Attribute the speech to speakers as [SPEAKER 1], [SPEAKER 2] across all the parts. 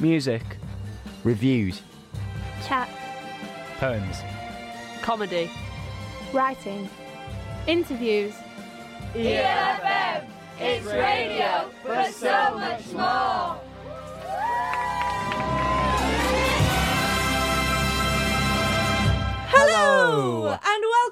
[SPEAKER 1] Music.
[SPEAKER 2] Reviewed.
[SPEAKER 3] Chat.
[SPEAKER 1] Poems.
[SPEAKER 4] Comedy.
[SPEAKER 3] Writing. Interviews.
[SPEAKER 5] ELFM, it's radio, but so much more.
[SPEAKER 6] Hello
[SPEAKER 7] and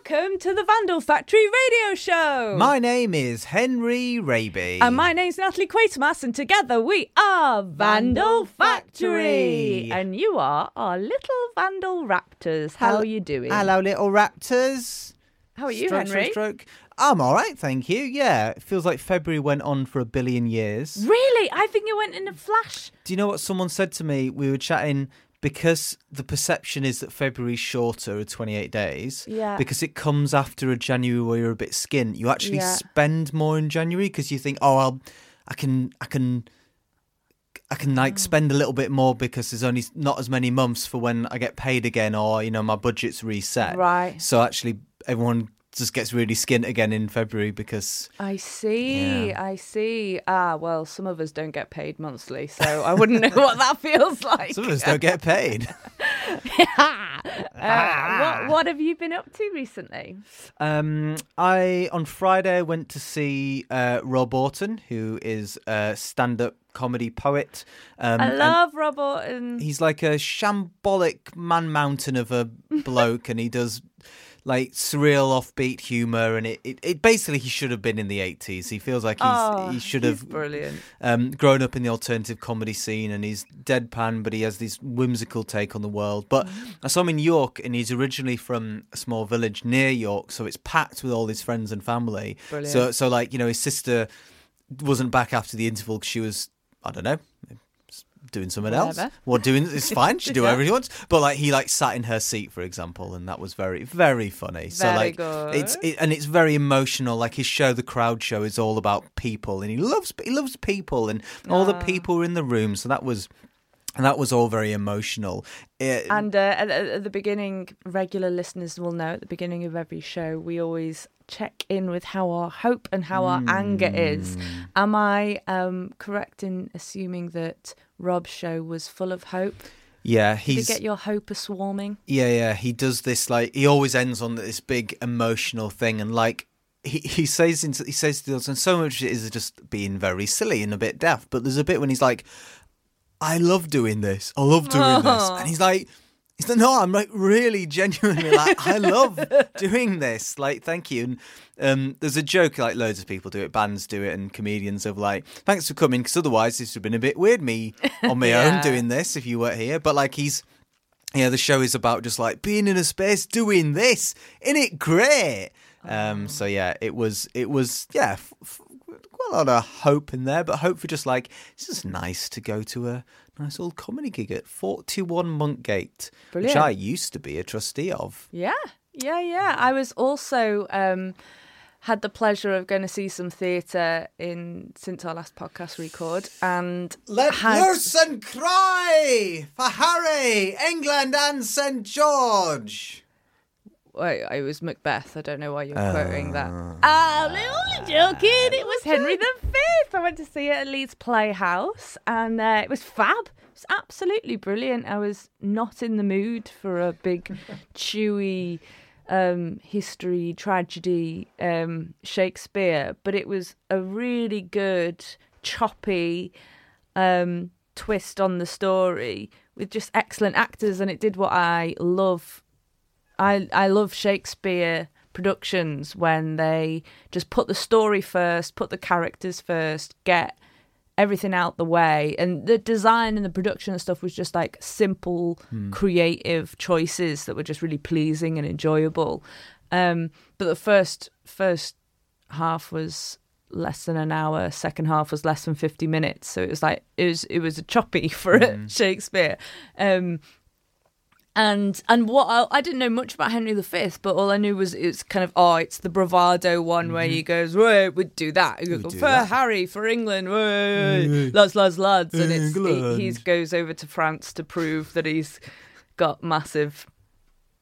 [SPEAKER 7] welcome to the Vandal Factory radio show.
[SPEAKER 6] My name is Henry Raby.
[SPEAKER 7] and my name's Natalie Quatermass, and together we are Vandal Factory. And you are our little Vandal Raptors. How are you doing?
[SPEAKER 6] Hello, little raptors.
[SPEAKER 7] How are you,
[SPEAKER 6] Stroke,
[SPEAKER 7] Henry?
[SPEAKER 6] Stroke, stroke. I'm all right, thank you. Yeah, it feels like February went on for a billion years.
[SPEAKER 7] Really? I think it went in a flash.
[SPEAKER 6] Do you know what someone said to me? We were chatting because the perception is that February's shorter at 28 days.
[SPEAKER 7] Yeah.
[SPEAKER 6] Because it comes after a January where you're a bit skint. You actually
[SPEAKER 7] Yeah.
[SPEAKER 6] spend more in January because you think, oh, I'll, I can, I can. I can
[SPEAKER 7] Mm.
[SPEAKER 6] like spend a little bit more because there's only not as many months for when I get paid again, or you know my budget's reset.
[SPEAKER 7] Right.
[SPEAKER 6] So actually, everyone just gets really skint again in February because
[SPEAKER 7] I see.
[SPEAKER 6] Yeah.
[SPEAKER 7] I see. Ah, well, some of us don't get paid monthly, so I wouldn't know what that feels like.
[SPEAKER 6] some of us don't get paid.
[SPEAKER 7] Uh, what, what have you been up to recently?
[SPEAKER 6] Um, I on Friday went to see uh, Rob Auton, who is a stand-up comedy poet. Um,
[SPEAKER 7] I love Rob and
[SPEAKER 6] he's like a shambolic man mountain of a bloke, and he does like surreal offbeat humor, and it, it, it basically he should have been in the eighties. He feels like he's
[SPEAKER 7] Oh,
[SPEAKER 6] he should have
[SPEAKER 7] brilliant.
[SPEAKER 6] um, grown up in the alternative comedy scene and he's deadpan, but he has this whimsical take on the world. But. I saw him in York and he's originally from a small village near York, so it's packed with all his friends and family.
[SPEAKER 7] Brilliant.
[SPEAKER 6] So, so like, you know, his sister wasn't back after the interval she was, I don't know, doing something else.
[SPEAKER 7] Whatever.
[SPEAKER 6] Well, doing it's fine. She do whatever she wants. But like he like sat in her seat, for example, and that was very very funny. so
[SPEAKER 7] Very
[SPEAKER 6] like it's it, and it's very emotional. Like his show, the crowd show, is all about people, and he loves he loves people, and all the
[SPEAKER 7] Ah.
[SPEAKER 6] people were in the room. So that was. And that was all very emotional. It-
[SPEAKER 7] And uh, at, at at the beginning, regular listeners will know at the beginning of every show, we always check in with how our hope and how our anger is.
[SPEAKER 6] Hmm.
[SPEAKER 7] Am I um, correct in assuming that Rob's show was full of hope?
[SPEAKER 6] yeah,
[SPEAKER 7] Did
[SPEAKER 6] he's
[SPEAKER 7] you get your hope a swarming?
[SPEAKER 6] Yeah, yeah. He does this like he always ends on this big emotional thing, and like he, he says into he says to the audience, and so much is just being very silly and a bit daft. But there's a bit when he's like, "I love doing this. I love doing this," and he's like. He's like, no, I'm like really genuinely like I love doing this. Like, thank you. And um, there's a joke like loads of people do it, bands do it, and comedians of like, thanks for coming, because otherwise this would have been a bit weird me on my
[SPEAKER 7] Yeah.
[SPEAKER 6] own doing this if you weren't here. But like he's yeah, the show is about just like being in a space doing this. Isn't it great? Um, so yeah, it was, it was, yeah, f- f- quite a lot of hope in there, but hope for just like, it's just nice to go to a nice old comedy gig at 41 Monkgate, which I used to be a trustee of.
[SPEAKER 7] Yeah, yeah, yeah. I was also um, had the pleasure of going to see some theatre in since our last podcast record, and
[SPEAKER 6] Let
[SPEAKER 7] had,
[SPEAKER 6] and cry for Harry, England, and St George.
[SPEAKER 7] Wait, it was Macbeth. I don't know why you're quoting that. Ah, I'm only joking. It was Henry V. I went to see it at Leeds Playhouse, and uh, it was fab. It was absolutely brilliant. I was not in the mood for a big, chewy um, history tragedy um, Shakespeare, but it was a really good, choppy um, twist on the story with just excellent actors, and it did what I love I I love Shakespeare productions when they just put the story first, put the characters first, get everything out the way, and the design and the production and stuff was just like simple, creative choices that were just really pleasing and enjoyable. Um, but the first first half was less than an hour. Second half was less than 50 minutes. So it was like it was it was a choppy for shakespeare. Um and and what I, I didn't know much about Henry V, but all I knew was it's kind of oh, it's the bravado one where he goes, "Right, we'd do that." Goes,
[SPEAKER 6] Mm-hmm. Do
[SPEAKER 7] for
[SPEAKER 6] that.
[SPEAKER 7] Harry, for England, way, lads, lads, lads, and it's he, goes over to France to prove that he's got massive.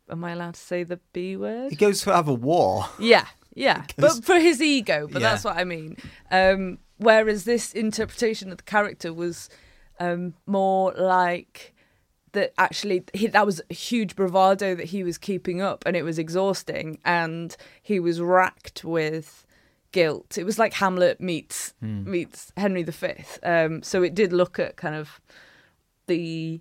[SPEAKER 7] Am I allowed to say the B word?
[SPEAKER 6] He goes to have a war.
[SPEAKER 7] Yeah, yeah,
[SPEAKER 6] Because-
[SPEAKER 7] but for his ego. But
[SPEAKER 6] Yeah.
[SPEAKER 7] that's what I mean. Um, whereas this interpretation of the character was um, more like that actually he, that was a huge bravado that he was keeping up and it was exhausting. And he was racked with guilt. It was like hamlet meets meets henry v um, so it did look at kind of the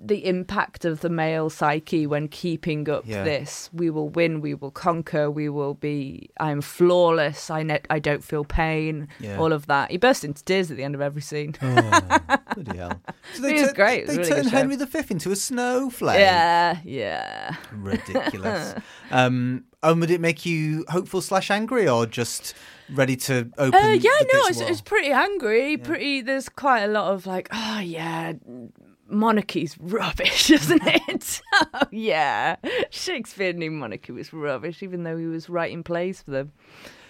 [SPEAKER 7] the impact of the male psyche when keeping up
[SPEAKER 6] Yeah.
[SPEAKER 7] this we will win we will conquer we will be i'm flawless i ne- i don't feel pain
[SPEAKER 6] Yeah.
[SPEAKER 7] all of that he burst into tears at the end of every scene
[SPEAKER 6] Oh, bloody hell! So
[SPEAKER 7] It was great.
[SPEAKER 6] They
[SPEAKER 7] really show.
[SPEAKER 6] Henry V into a snowflake.
[SPEAKER 7] yeah yeah
[SPEAKER 6] ridiculous. um, and would it make you hopeful slash angry, or just ready to open?
[SPEAKER 7] Uh, yeah, no, it's, it's pretty angry. Pretty. There's quite a lot of like, oh yeah, monarchy's rubbish, isn't it? oh yeah, Shakespeare knew monarchy was rubbish, even though he was writing plays for them.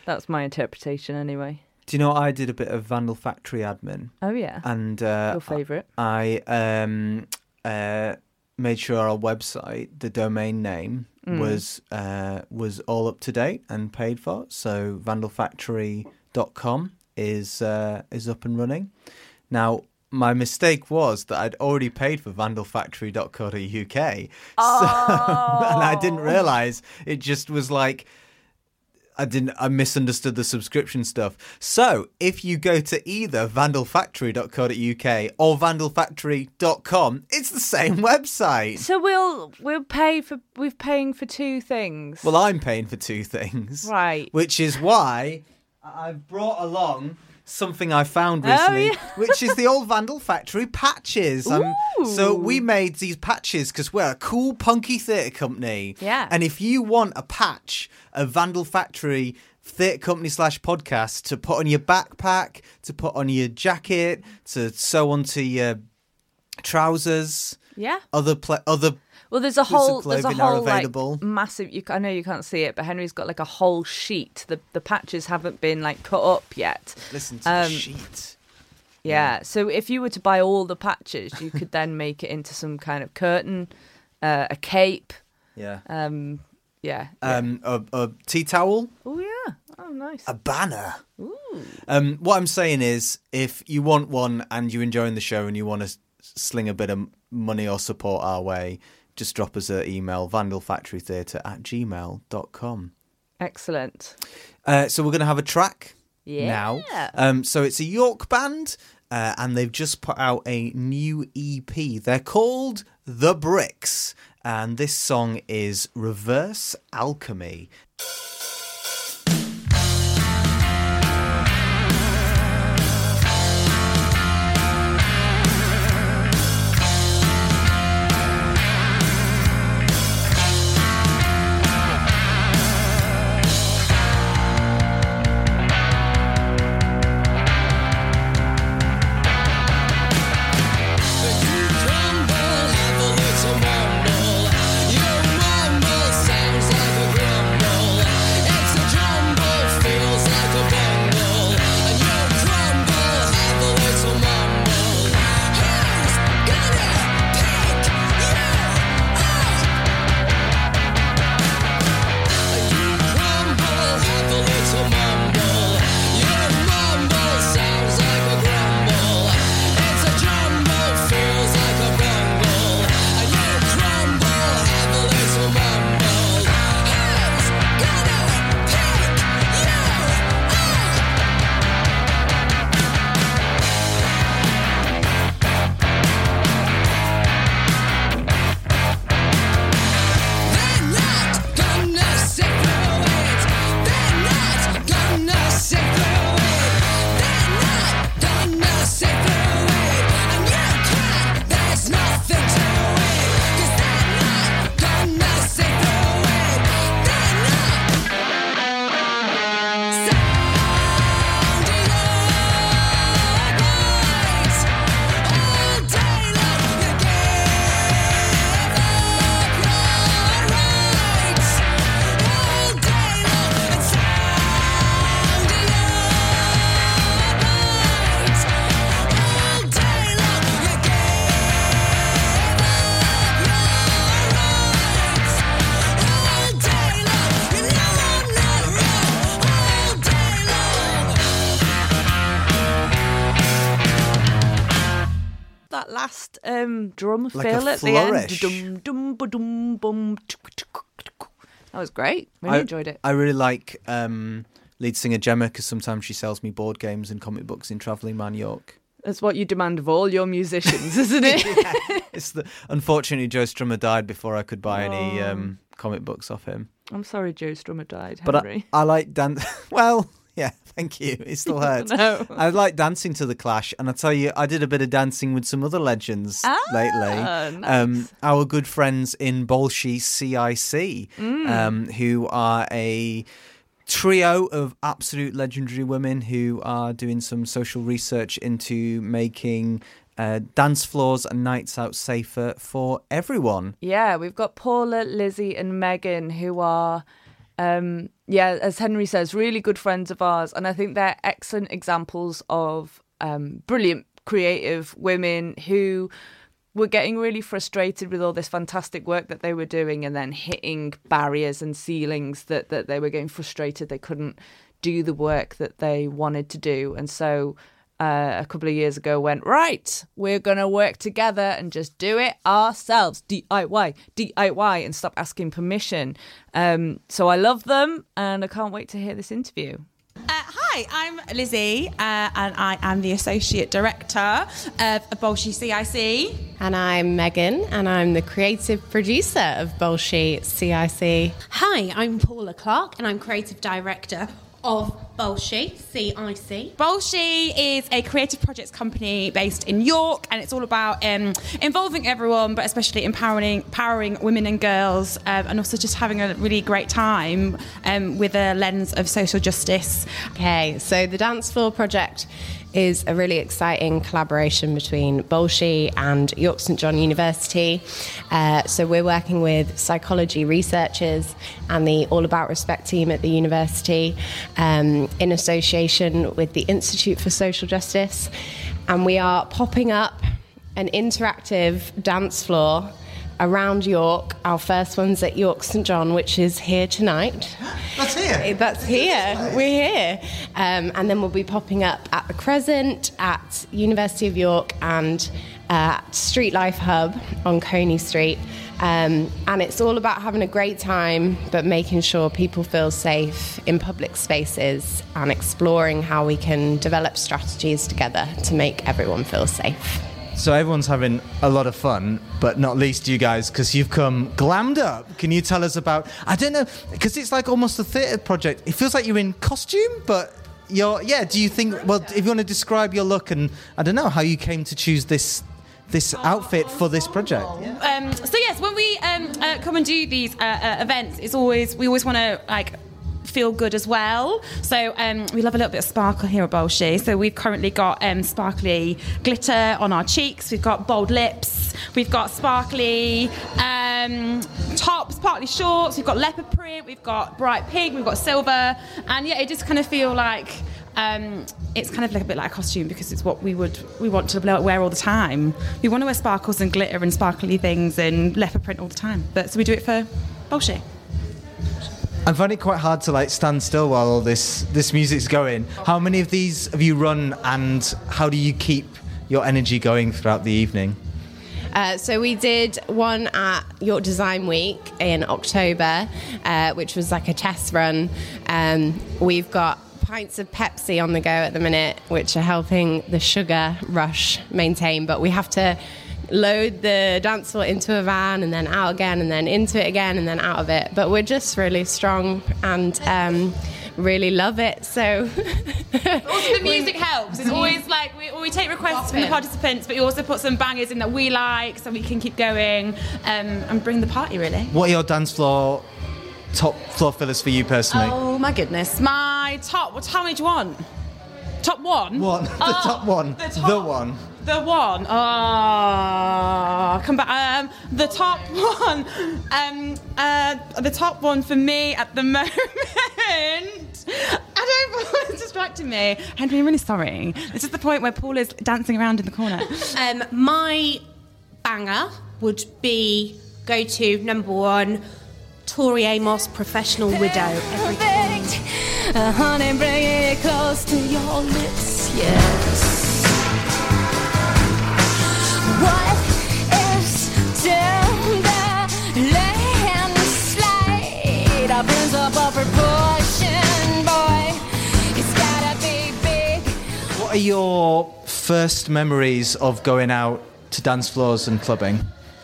[SPEAKER 7] That's my interpretation, anyway.
[SPEAKER 6] Do you know I did a bit of Vandal Factory admin,
[SPEAKER 7] Oh yeah,
[SPEAKER 6] and uh,
[SPEAKER 7] your favourite?
[SPEAKER 6] I um, uh, made sure our website, the domain name,
[SPEAKER 7] Mm.
[SPEAKER 6] was uh, was all up to date and paid for. So vandalfactory.com is uh, is up and running. Now, my mistake was that I'd already paid for vandalfactory.co.uk. So, and I didn't oh. realize it just was like I didn't I misunderstood the subscription stuff. So if you go to either vandalfactory.co.uk or vandalfactory.com, it's the same website.
[SPEAKER 7] So we'll we'll pay for we're paying for two things.
[SPEAKER 6] Well, I'm paying for two things.
[SPEAKER 7] Right.
[SPEAKER 6] Which is why I've brought along something I found recently,
[SPEAKER 7] Oh, yeah.
[SPEAKER 6] which is the old Vandal Factory patches. Um, so we made these patches because we're a cool, punky theatre company.
[SPEAKER 7] Yeah.
[SPEAKER 6] And if you want a patch of Vandal Factory theatre company slash podcast to put on your backpack, to put on your jacket, to sew onto your trousers,
[SPEAKER 7] yeah.
[SPEAKER 6] other pla other
[SPEAKER 7] Well, there's a whole there's a whole like massive. You, I know you can't see it, but Henry's got like a whole sheet. The the patches haven't been like cut up yet.
[SPEAKER 6] listen to
[SPEAKER 7] Um,
[SPEAKER 6] the sheet.
[SPEAKER 7] Yeah. So if you were to buy all the patches, you could then make it into some kind of curtain, uh, a cape.
[SPEAKER 6] Yeah.
[SPEAKER 7] Um, yeah. yeah.
[SPEAKER 6] Um, a, a tea towel,
[SPEAKER 7] oh yeah. Oh nice.
[SPEAKER 6] a banner. Um, what I'm saying is, if you want one and you're enjoying the show and you want to sling a bit of money or support our way, just drop us an email, vandalfactorytheatre at gmail.com.
[SPEAKER 7] Excellent.
[SPEAKER 6] Uh, so we're going to have a track
[SPEAKER 7] Yeah.
[SPEAKER 6] now. Um, so it's a York band, uh, and they've just put out a new EP. They're called The Bricks, and this song is Reverse Alchemy.
[SPEAKER 7] Fast um, drum
[SPEAKER 6] Like
[SPEAKER 7] fill at the end. Dum, dum, ba-dum, bum. That was great. Really
[SPEAKER 6] I
[SPEAKER 7] enjoyed it.
[SPEAKER 6] I really like um, lead singer Gemma because sometimes she sells me board games and comic books in Travelling Man York.
[SPEAKER 7] That's what you demand of all your musicians, isn't it?
[SPEAKER 6] It's the unfortunately Joe Strummer died before I could buy any
[SPEAKER 7] Oh.
[SPEAKER 6] um, comic books off him.
[SPEAKER 7] I'm sorry Joe Strummer died,
[SPEAKER 6] But I,
[SPEAKER 7] Henry.
[SPEAKER 6] I like dan. well, yeah, thank you. It still hurts.
[SPEAKER 7] No.
[SPEAKER 6] I like dancing to the Clash, and I tell you, I did a bit of dancing with some other legends lately.
[SPEAKER 7] Ah,
[SPEAKER 6] Um, our good friends in Bolshee CIC,
[SPEAKER 7] Mm.
[SPEAKER 6] um, who are a trio of absolute legendary women who are doing some social research into making uh, dance floors and nights out safer for everyone.
[SPEAKER 7] Yeah, we've got Paula, Lizzie, and Megan who are, um, yeah, as Henry says, really good friends of ours, and I think they're excellent examples of um, brilliant creative women who were getting really frustrated with all this fantastic work that they were doing and then hitting barriers and ceilings that, that they were getting frustrated they couldn't do the work that they wanted to do. And so uh, a couple of years ago went right we're going to work together and just do it ourselves diy diy and stop asking permission um, so i love them and i can't wait to hear this interview
[SPEAKER 1] Uh, hi, I'm Lizzie, uh, and I am the Associate Director of Bolshee CIC.
[SPEAKER 2] And I'm Megan, and I'm the creative producer of Bolshee CIC.
[SPEAKER 4] Hi, I'm Paula Clark and I'm creative director of Bolshee CIC.
[SPEAKER 1] Bolshee is a creative projects company based in York, and it's all about um, involving everyone, but especially empowering, empowering women and girls, um, and also just having a really great time um, with a lens of social justice.
[SPEAKER 2] Okay, so the Dance Floor Project is a really exciting collaboration between Bolshee and York St John University. Uh, so we're working with psychology researchers and the All About Respect team at the university um, in association with the Institute for Social Justice. And we are popping up an interactive dance floor around York. Our first one's at York St John, which is here tonight.
[SPEAKER 6] That's here.
[SPEAKER 2] That's here. We're here. Um, and then we'll be popping up at the Crescent, at University of York, and uh, at Street Life Hub on Coney Street. Um, and it's all about having a great time, but making sure people feel safe in public spaces and exploring how we can develop strategies together to make everyone feel safe.
[SPEAKER 8] So everyone's having a lot of fun, but not least you guys, because you've come glammed up. Can you tell us about? I don't know, because it's like almost a theatre project. It feels like you're in costume, but you're yeah. Do you think? Well, if you want to describe your look and I don't know how you came to choose this this outfit for this project.
[SPEAKER 1] Um, so yes, when we um, uh, come and do these uh, uh, events, it's always we always want to like feel good as well. So um, we love a little bit of sparkle here at Bolshee. So we've currently got um, sparkly glitter on our cheeks. We've got bold lips. We've got sparkly um, tops, partly shorts. We've got leopard print. We've got bright pink. We've got silver. And yeah, it just kind of feel like. Um, it's kind of like a bit like a costume because it's what we would we want to wear all the time. We want to wear sparkles and glitter and sparkly things and leopard print all the time. But so we do it for bullshit.
[SPEAKER 8] I find it quite hard to like stand still while all this this music's going. How many of these have you run, and how do you keep your energy going throughout the evening?
[SPEAKER 2] Uh, so we did one at York Design Week in October, uh, which was like a test run. Um, we've got pints of Pepsi on the go at the minute, which are helping the sugar rush maintain. But we have to load the dance floor into a van and then out again and then into it again and then out of it. But we're just really strong and um, really love it. So
[SPEAKER 1] Also, the music helps. It's always like we, we take requests from the participants, but you also put some bangers in that we like, so we can keep going um, and bring the party. Really.
[SPEAKER 8] What are your dance floor top floor fillers for you personally?
[SPEAKER 1] Oh my goodness, my top. What? How many do you want? Top one.
[SPEAKER 8] One, the
[SPEAKER 1] Oh,
[SPEAKER 8] top one,
[SPEAKER 1] the
[SPEAKER 8] the, one.
[SPEAKER 1] The one. Oh, come back. Um, the top one. Um, uh, the top one for me at the moment. I don't. Want it's distracting me. Henry, I'm really sorry. This is the point where Paul is dancing around in the corner.
[SPEAKER 4] Um, my banger would be go to number one, Tori Amos, Professional Widow. Everything.
[SPEAKER 5] Uh, honey, bring it close to your lips, yes. What is the landslide? A proportion, boy. It's gotta be big.
[SPEAKER 6] What are your first memories of going out to dance floors and clubbing?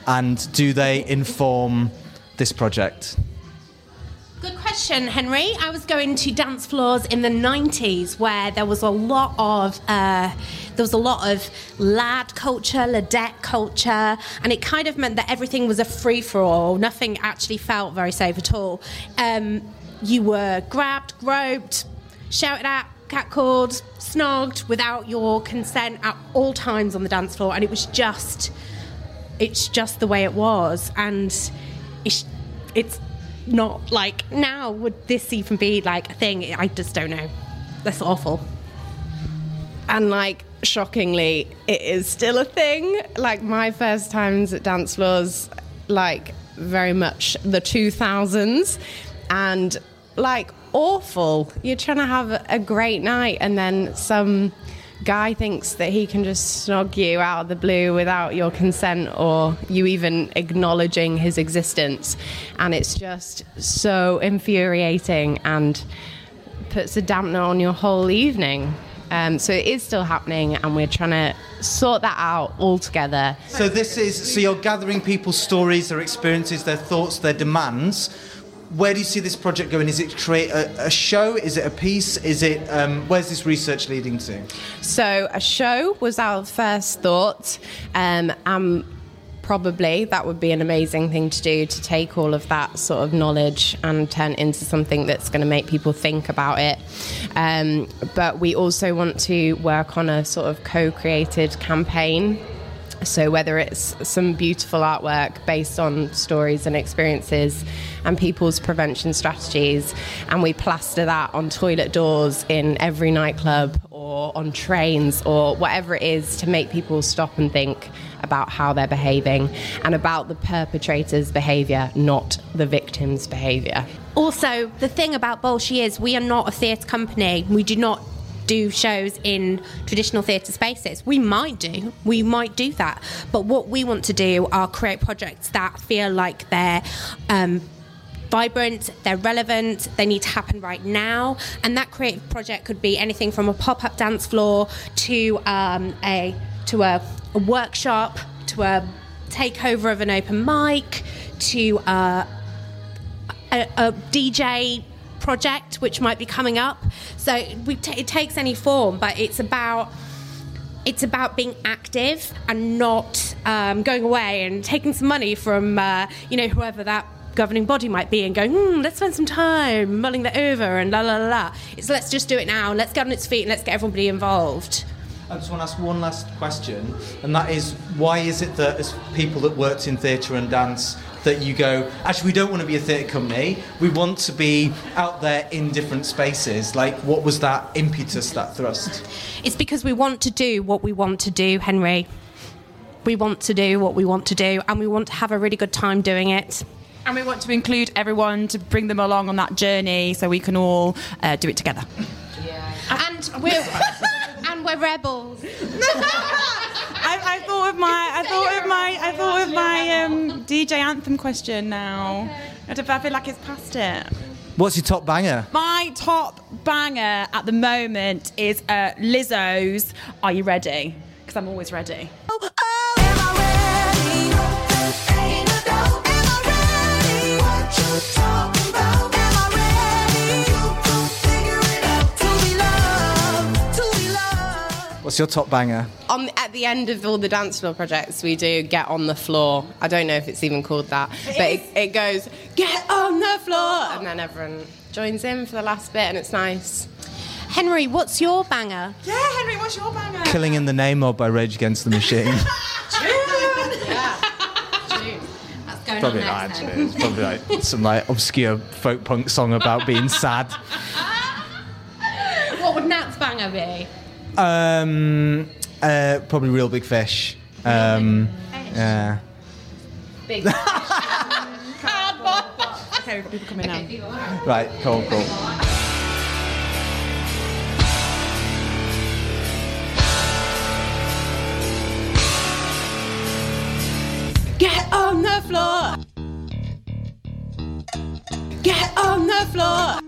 [SPEAKER 6] And do they inform this project?
[SPEAKER 4] Good question, Henry. I was going to dance floors in the '90s where there was a lot of uh, there was a lot of lad culture, ladette culture, and it kind of meant that everything was a free for all. Nothing actually felt very safe at all. Um, you were grabbed, groped, shouted at, catcalled, snogged without your consent at all times on the dance floor, and it was just it's just the way it was and it's, it's not like now would this even be like a thing i just don't know that's awful
[SPEAKER 2] And like shockingly, it is still a thing. Like my first times at dance floors, like very much the 2000s, and like awful. You're trying to have a great night, and then some guy thinks that he can just snog you out of the blue without your consent or you even acknowledging his existence. And it's just so infuriating and puts a dampener on your whole evening. Um, so it is still happening, and we're trying to sort that out all together.
[SPEAKER 6] So this is so you're gathering people's stories, their experiences, their thoughts, their demands. Where do you see this project going? Is it create a, a show? Is it a piece? Is it um, where's this research leading to?
[SPEAKER 2] So a show was our first thought, um, and probably that would be an amazing thing to do to take all of that sort of knowledge and turn it into something that's going to make people think about it. Um, but we also want to work on a sort of co-created campaign. So, whether it's some beautiful artwork based on stories and experiences and people's prevention strategies, and we plaster that on toilet doors in every nightclub or on trains or whatever it is to make people stop and think about how they're behaving and about the perpetrator's behaviour, not the victim's behaviour.
[SPEAKER 4] also the thing about bolshee is we are not a theatre company we do not do shows in traditional theatre spaces we might do we might do that but what we want to do are create projects that feel like they're um, vibrant, they're relevant, they need to happen right now. And that creative project could be anything from a pop-up dance floor to um, a to a, a workshop to a takeover of an open mic to uh, a, a DJ project which might be coming up. So ta it takes any form, but it's about it's about being active and not um, going away and taking some money from uh, you know whoever that governing body might be and going, hmm, let's spend some time mulling that over and la la la la. It's let's just do it now. and Let's get on its feet and let's get everybody involved.
[SPEAKER 6] I just want to ask one last question, and that is why is it that as people that worked in theatre and dance that you go, actually, we don't want to be a theatre company, we want to be out there in different spaces? Like, what was that impetus, that thrust?
[SPEAKER 4] It's because we want to do what we want to do, Henry. We want to do what we want to do, and we want to have a really good time doing it.
[SPEAKER 1] And we want to include everyone to bring them along on that journey so we can all uh, do it together.
[SPEAKER 4] And we're and we're rebels.
[SPEAKER 1] I, I thought of my, I thought of my, I thought of my um, DJ anthem question now. I I feel like it's past it.
[SPEAKER 6] What's your top banger?
[SPEAKER 1] My top banger at the moment is uh, Lizzo's "Are You Ready?" Because I'm always ready.
[SPEAKER 6] What's your top banger?
[SPEAKER 2] On at the end of all the dance floor projects, we do get on the floor. I don't know if it's even called that, but it, it goes get on the floor, and then everyone joins in for the last bit, and it's nice.
[SPEAKER 4] Henry, what's your banger?
[SPEAKER 1] Yeah, Henry, what's your banger?
[SPEAKER 6] Killing in the Name of by Rage Against the Machine.
[SPEAKER 4] That's going
[SPEAKER 6] probably
[SPEAKER 4] on
[SPEAKER 6] not
[SPEAKER 4] next.
[SPEAKER 6] actually. It's probably like some like obscure folk punk song about being sad.
[SPEAKER 4] What would Nat's banger be?
[SPEAKER 6] Um, uh, probably Real Big Fish. Um, yeah.
[SPEAKER 2] Big.
[SPEAKER 1] Okay, we've got people coming now.
[SPEAKER 6] Right. Cool. Cool.
[SPEAKER 4] Get on the floor. Get on the floor.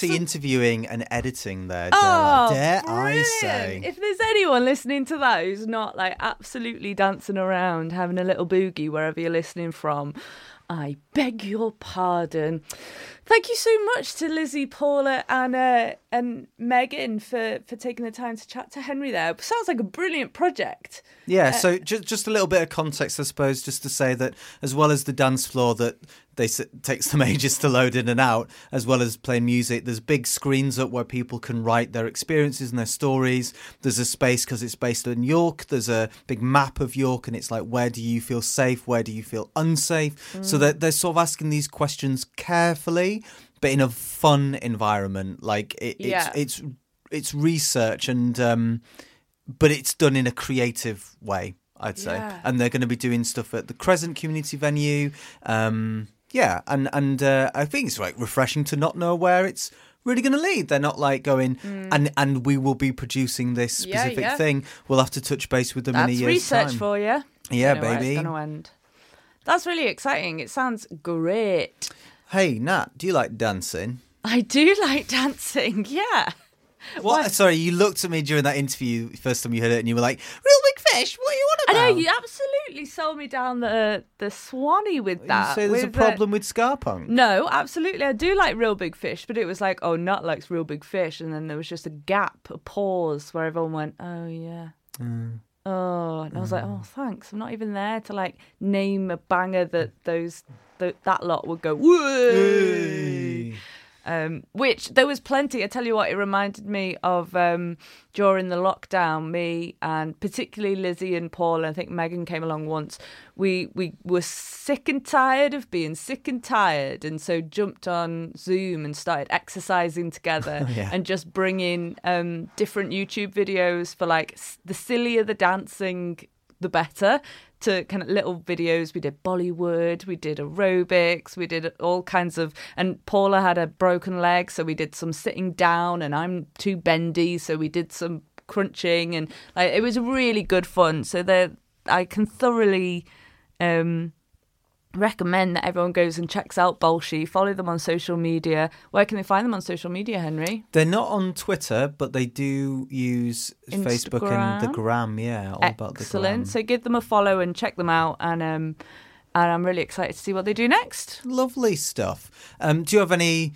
[SPEAKER 6] Quality interviewing and editing there, dare,
[SPEAKER 7] Oh,
[SPEAKER 6] dare I
[SPEAKER 7] brilliant.
[SPEAKER 6] say.
[SPEAKER 7] If there's anyone listening to that who's not like absolutely dancing around, having a little boogie wherever you're listening from, I beg your pardon. Thank you so much to Lizzie, Paula, uh, and Megan for for taking the time to chat to Henry. There sounds like a brilliant project.
[SPEAKER 6] Yeah, so just just a little bit of context, I suppose, just to say that as well as the dance floor that they takes them ages to load in and out, as well as playing music, there's big screens up where people can write their experiences and their stories. There's a space because it's based in York. There's a big map of York, and it's like where do you feel safe, where do you feel unsafe. So they're, they're sort of asking these questions carefully, but in a fun environment. Like it,
[SPEAKER 7] Yeah.
[SPEAKER 6] it's it's it's research and. um but it's done in a creative way, I'd say.
[SPEAKER 7] Yeah.
[SPEAKER 6] And they're going to be doing stuff at the Crescent community venue. Um, yeah, and and uh, I think it's like refreshing to not know where it's really going to lead. They're not like going and and we will be producing this
[SPEAKER 7] Hmm. Yeah,
[SPEAKER 6] specific
[SPEAKER 7] yeah.
[SPEAKER 6] thing. We'll have to touch base with them in a
[SPEAKER 7] That's
[SPEAKER 6] year's
[SPEAKER 7] research
[SPEAKER 6] time.
[SPEAKER 7] for you.
[SPEAKER 6] Yeah,
[SPEAKER 7] You know
[SPEAKER 6] baby.
[SPEAKER 7] It's end. That's really exciting. It sounds great.
[SPEAKER 6] Hey, Nat, do you like dancing?
[SPEAKER 7] I do like dancing. Yeah.
[SPEAKER 6] What? Sorry, you looked at me during that interview first time you heard it, and you were like, "Real big fish? What are you
[SPEAKER 7] want
[SPEAKER 6] to
[SPEAKER 7] I
[SPEAKER 6] know
[SPEAKER 7] you absolutely sold me down the the Swanee with
[SPEAKER 6] You
[SPEAKER 7] that.
[SPEAKER 6] say there's a
[SPEAKER 7] with the-
[SPEAKER 6] problem with ska punk.
[SPEAKER 7] No, absolutely. I do like Real Big Fish, but it was like, oh, Nat likes Real Big Fish. And then there was just a gap, a pause where everyone went, oh, yeah.
[SPEAKER 6] Mm.
[SPEAKER 7] Oh, and I was like, oh, thanks. I'm not even there to like name a banger that those th- that lot would go. Um, which there was plenty. I tell you what, it reminded me of um, during the lockdown. Me and particularly Lizzie and Paul. and I think Megan came along once. We we were sick and tired of being sick and tired, and so jumped on Zoom and started exercising together
[SPEAKER 6] Yeah.
[SPEAKER 7] and just bringing um, different YouTube videos for like the sillier the dancing, the better. To kind of little videos, we did Bollywood, we did aerobics, we did all kinds of. And Paula had a broken leg, so we did some sitting down, and I'm too bendy, so we did some crunching, and like it was really good fun. So that I can thoroughly um, recommend that everyone goes and checks out Bolshee. Follow them on social media. Where can they find them on social media, Henry?
[SPEAKER 6] They're not on Twitter, but they do use Facebook and the gram. Yeah, all about the gram.
[SPEAKER 7] Excellent. So give them a follow and check them out, and um, and I'm really excited to see what they do next.
[SPEAKER 6] Lovely stuff. Um, do you have any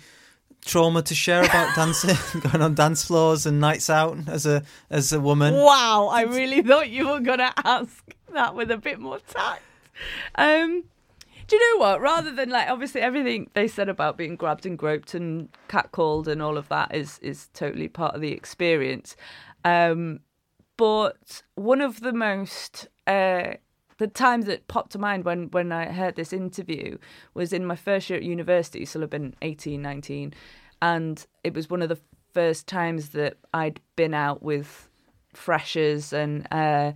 [SPEAKER 6] trauma to share about dancing, going on dance floors and nights out as a as a woman?
[SPEAKER 7] Wow, I really thought you were going to ask that with a bit more tact. Um, do you know what? Rather than like, obviously, everything they said about being grabbed and groped and catcalled and all of that is is totally part of the experience. Um, but one of the most uh, the times that popped to mind when when I heard this interview was in my first year at university, so I've been 18, 19, and it was one of the first times that I'd been out with freshers and uh,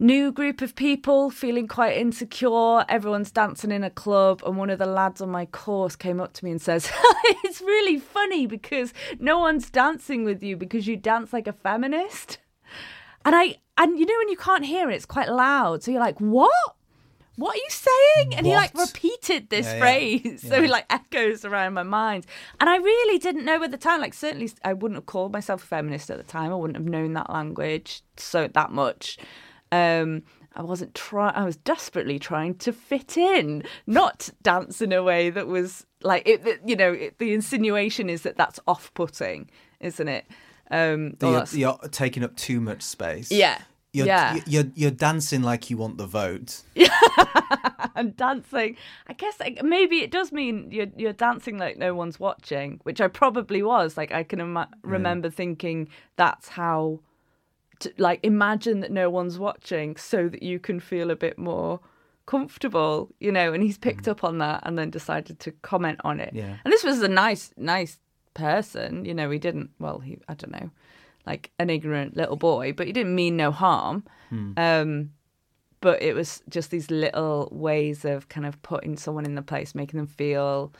[SPEAKER 7] new group of people feeling quite insecure. Everyone's dancing in a club, and one of the lads on my course came up to me and says, "It's really funny because no one's dancing with you because you dance like a feminist." And I and you know when you can't hear it, it's quite loud, so you're like, "What?" What are you saying? And he like repeated this
[SPEAKER 6] Yeah, yeah.
[SPEAKER 7] phrase, so
[SPEAKER 6] Yeah.
[SPEAKER 7] it like echoes around my mind. And I really didn't know at the time. Like certainly, I wouldn't have called myself a feminist at the time. I wouldn't have known that language so that much. Um, I wasn't trying. I was desperately trying to fit in, not dance in a way that was like it. that- You know, it, the insinuation is that that's off-putting, isn't it? Um,
[SPEAKER 6] That
[SPEAKER 7] or
[SPEAKER 6] you're, you're taking up too much space.
[SPEAKER 7] yeah,
[SPEAKER 6] You're,
[SPEAKER 7] yeah.
[SPEAKER 6] You're, you're dancing like you want the vote.
[SPEAKER 7] and dancing. I guess like, maybe it does mean you're you're dancing like no one's watching, which I probably was. Like I can ima- remember thinking that's how, to, like imagine that no one's watching, so that you can feel a bit more comfortable, you know. And he's picked up on that and then decided to comment on it.
[SPEAKER 6] Yeah.
[SPEAKER 7] And this was a nice, nice person, you know. He didn't. Well, he I don't know, like an ignorant little boy, but he didn't mean no harm. Um, but it was just these little ways of kind of putting someone in the place, making them feel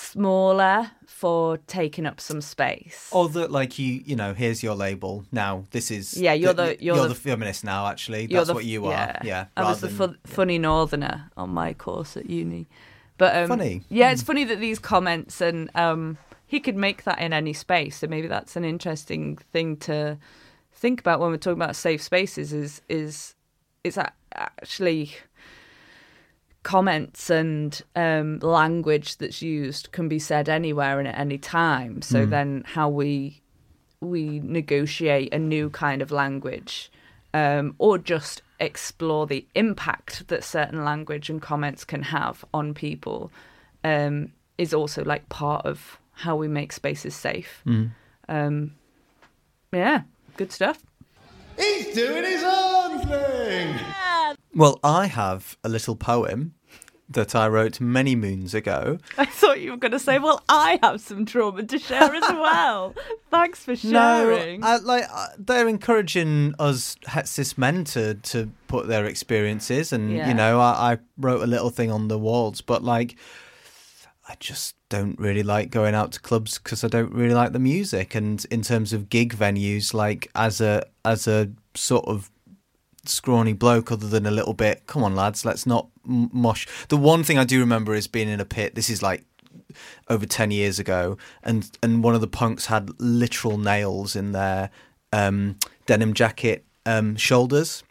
[SPEAKER 7] smaller for taking up some space.
[SPEAKER 6] Or that, like you, you know, here's your label. Now this is
[SPEAKER 7] Yeah, you're the- you're
[SPEAKER 6] you're
[SPEAKER 7] the-
[SPEAKER 6] the feminist now. Actually, that's
[SPEAKER 7] the-
[SPEAKER 6] what you are. Yeah,
[SPEAKER 7] I was the
[SPEAKER 6] than-
[SPEAKER 7] fu- funny northerner on my course at uni. But um,
[SPEAKER 6] Funny.
[SPEAKER 7] Yeah, it's funny that these comments and um, he could make that in any space. So maybe that's an interesting thing to think about when we're talking about safe spaces. Is is it's actually comments and um, language that's used can be said anywhere and at any time. So then how we we negotiate a new kind of language um, or just explore the impact that certain language and comments can have on people um, is also like part of how we make spaces safe. Um, yeah, good stuff.
[SPEAKER 8] He's doing his own thing.
[SPEAKER 6] Well, I have a little poem that I wrote many moons ago.
[SPEAKER 7] I thought you were going to say, "Well, I have some trauma to share as well." Thanks for sharing.
[SPEAKER 6] No, I, like uh, they're encouraging us het cis men to to put their experiences, and
[SPEAKER 7] Yeah.
[SPEAKER 6] you know, I, I wrote a little thing on the walls, but like, I just don't really like going out to clubs because I don't really like the music, and in terms of gig venues, like as a as a sort of scrawny bloke other than a little bit come on lads let's not m- mosh. The one thing i do remember is being in a pit this is like over 10 years ago and and one of the punks had literal nails in their um denim jacket um shoulders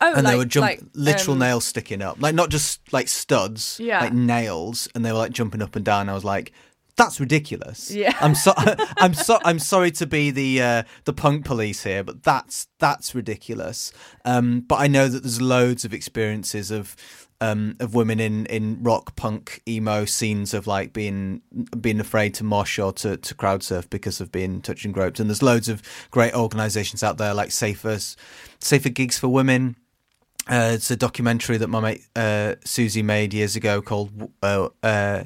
[SPEAKER 7] oh,
[SPEAKER 6] and
[SPEAKER 7] like,
[SPEAKER 6] they were jump
[SPEAKER 7] like,
[SPEAKER 6] literal
[SPEAKER 7] um,
[SPEAKER 6] nails sticking up like not just like studs
[SPEAKER 7] Yeah.
[SPEAKER 6] like nails and they were like jumping up and down i was like that's ridiculous
[SPEAKER 7] Yeah.
[SPEAKER 6] i'm so i'm so i'm sorry to be the uh the punk police here but that's that's ridiculous um but i know that there's loads of experiences of um, of women in, in rock, punk, emo scenes of like being being afraid to mosh or to, to crowd surf because of being touched and groped. And there's loads of great organisations out there like Safer Safer Gigs for Women. Uh, it's a documentary that my mate uh, Susie made years ago called uh, uh,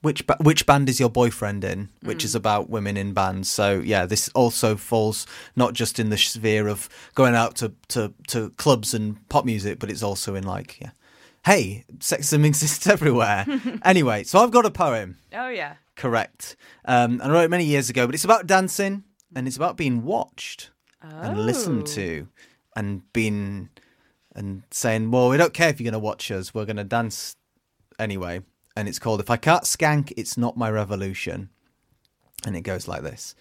[SPEAKER 6] which ba- which band is your boyfriend in? Which is about women in bands. So yeah, this also falls not just in the sphere of going out to, to, to clubs and pop music, but it's also in like yeah, hey, sexism exists everywhere. anyway, so I've got a poem.
[SPEAKER 7] Oh yeah.
[SPEAKER 6] Correct. Um, and I wrote it many years ago, but it's about dancing and it's about being watched and listened to and being and saying, well, we don't care if you're going to watch us, we're going to dance anyway. And it's called If I Can't Skank, It's Not My Revolution. And it goes like this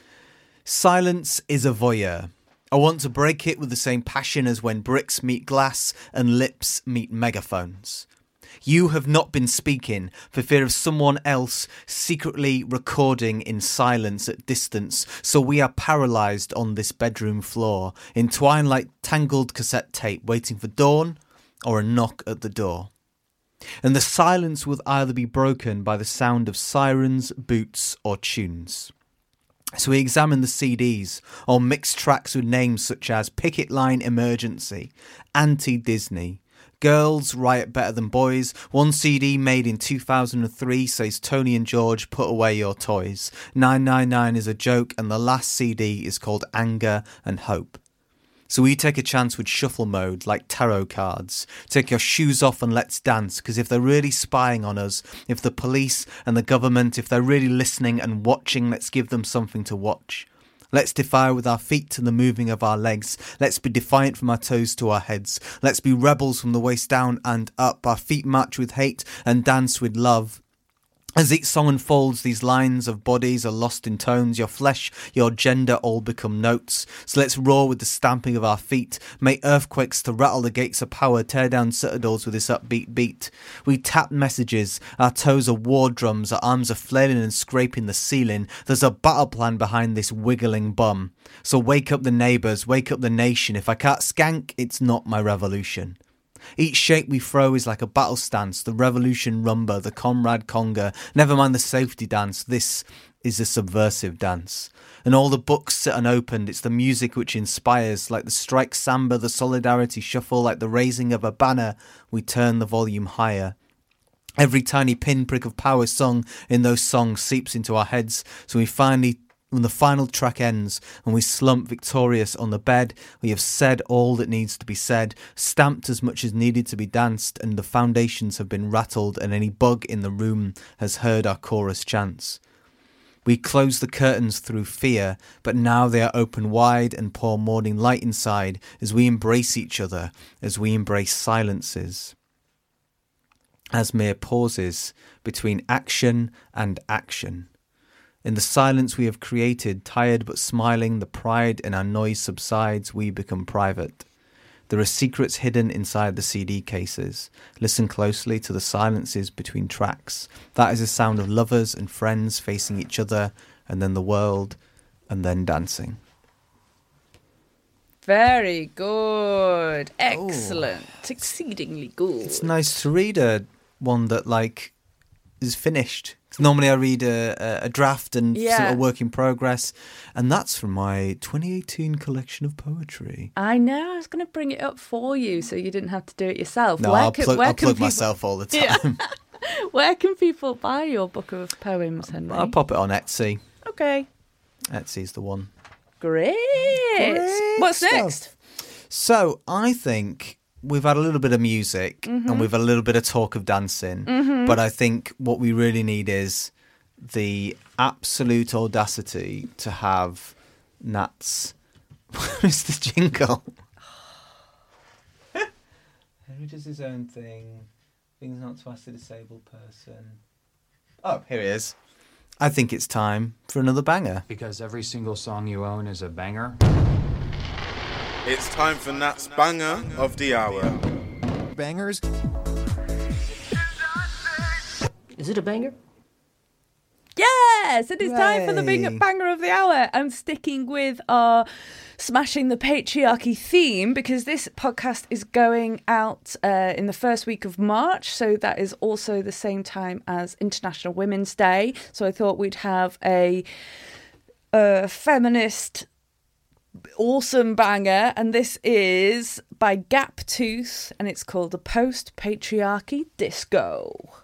[SPEAKER 6] Silence is a voyeur. I want to break it with the same passion as when bricks meet glass and lips meet megaphones. You have not been speaking for fear of someone else secretly recording in silence at distance, so we are paralysed on this bedroom floor, entwined like tangled cassette tape, waiting for dawn or a knock at the door. And the silence will either be broken by the sound of sirens, boots, or tunes. So we examine the CDs or mixed tracks with names such as Picket Line Emergency, Anti Disney, Girls riot better than boys. One CD made in 2003 says Tony and George put away your toys. 999 is a joke, and the last CD is called Anger and Hope. So we take a chance with shuffle mode, like tarot cards. Take your shoes off and let's dance, because if they're really spying on us, if the police and the government, if they're really listening and watching, let's give them something to watch. Let's defy with our feet to the moving of our legs. Let's be defiant from our toes to our heads. Let's be rebels from the waist down and up. Our feet march with hate and dance with love. As each song unfolds, these lines of bodies are lost in tones. Your flesh, your gender all become notes. So let's roar with the stamping of our feet. Make earthquakes to rattle the gates of power. Tear down citadels with this upbeat beat. We tap messages. Our toes are war drums. Our arms are flailing and scraping the ceiling. There's a battle plan behind this wiggling bum. So wake up the neighbours, wake up the nation. If I can't skank, it's not my revolution. Each shape we throw is like a battle stance, the revolution rumba, the comrade conga, never mind the safety dance, this is a subversive dance. And all the books sit unopened, it's the music which inspires, like the strike samba, the solidarity shuffle, like the raising of a banner, we turn the volume higher. Every tiny pinprick of power sung in those songs seeps into our heads, so we finally when the final track ends and we slump victorious on the bed, we have said all that needs to be said, stamped as much as needed to be danced, and the foundations have been rattled, and any bug in the room has heard our chorus chants. We close the curtains through fear, but now they are open wide and pour morning light inside as we embrace each other, as we embrace silences. As mere pauses between action and action. In the silence we have created, tired but smiling, the pride in our noise subsides, we become private. There are secrets hidden inside the CD cases. Listen closely to the silences between tracks. That is the sound of lovers and friends facing each other, and then the world, and then dancing.
[SPEAKER 7] Very good. Oh. Excellent. Exceedingly good.
[SPEAKER 6] It's nice to read a one that like is finished. Normally, I read a, a- draft and sort of work in progress, and that's from my 2018 collection of poetry.
[SPEAKER 7] I know. I was going to bring it up for you so you didn't have to do it yourself.
[SPEAKER 6] No,
[SPEAKER 7] Where
[SPEAKER 6] I'll
[SPEAKER 7] can-
[SPEAKER 6] plug, I'll plug
[SPEAKER 7] people-
[SPEAKER 6] myself all the
[SPEAKER 7] Yeah.
[SPEAKER 6] time.
[SPEAKER 7] Where can people buy your book of poems, Henry?
[SPEAKER 6] I'll pop it on Etsy.
[SPEAKER 7] Okay.
[SPEAKER 6] Etsy's the one.
[SPEAKER 7] Great.
[SPEAKER 6] Great
[SPEAKER 7] What's
[SPEAKER 6] stuff.
[SPEAKER 7] next?
[SPEAKER 6] So I think we've had a little bit of music
[SPEAKER 7] Mhm.
[SPEAKER 6] and we've had a little bit of talk of dancing,
[SPEAKER 7] Mhm.
[SPEAKER 6] but I think what we really need is the absolute audacity to have Nat's. Where's the jingle? Who does his own thing? Things not to ask a disabled person. Oh, here he is. I think it's time for another banger.
[SPEAKER 9] Because every single song you own is a banger.
[SPEAKER 10] It's time for Nat's banger of the hour.
[SPEAKER 11] Bangers.
[SPEAKER 12] Is it a banger?
[SPEAKER 7] Yes, it is time for the big banger of the hour. I'm sticking with our smashing the patriarchy theme because this podcast is going out uh, in the first week of March. So that is also the same time as International Women's Day. So I thought we'd have a, a feminist awesome banger and this is by Gaptooth and it's called the Post Patriarchy Disco.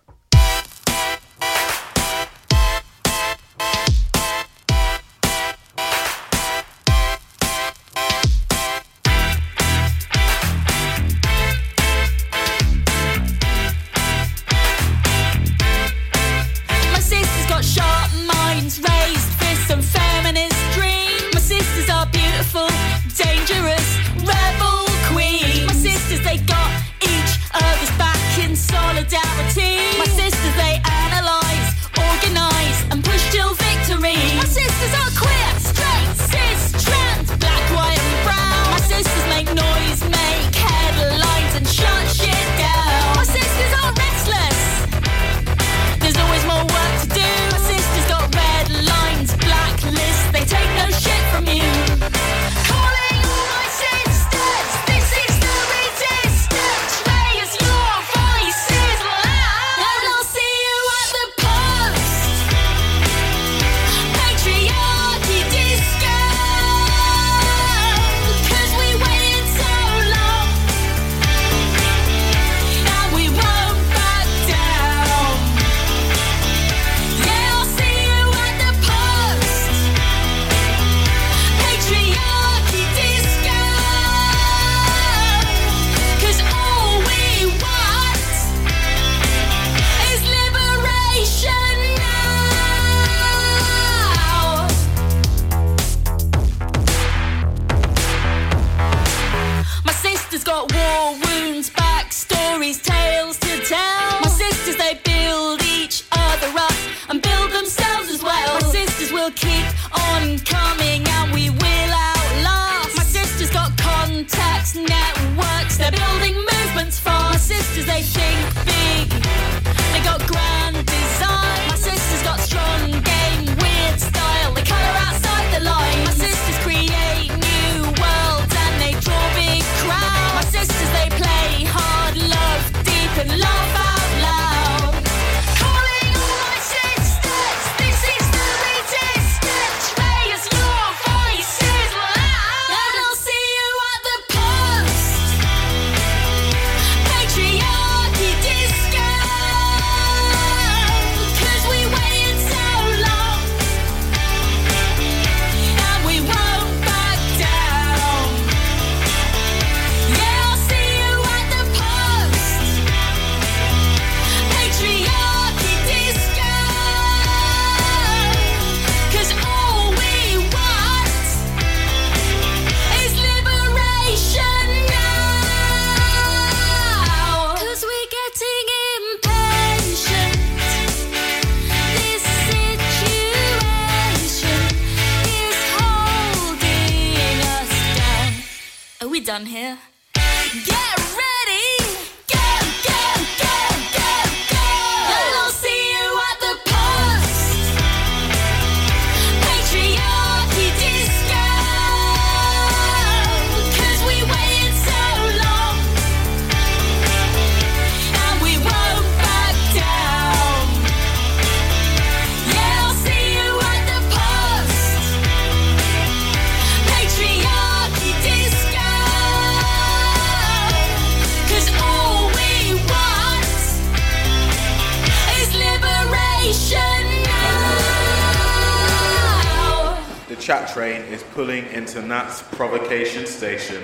[SPEAKER 10] Provocation station.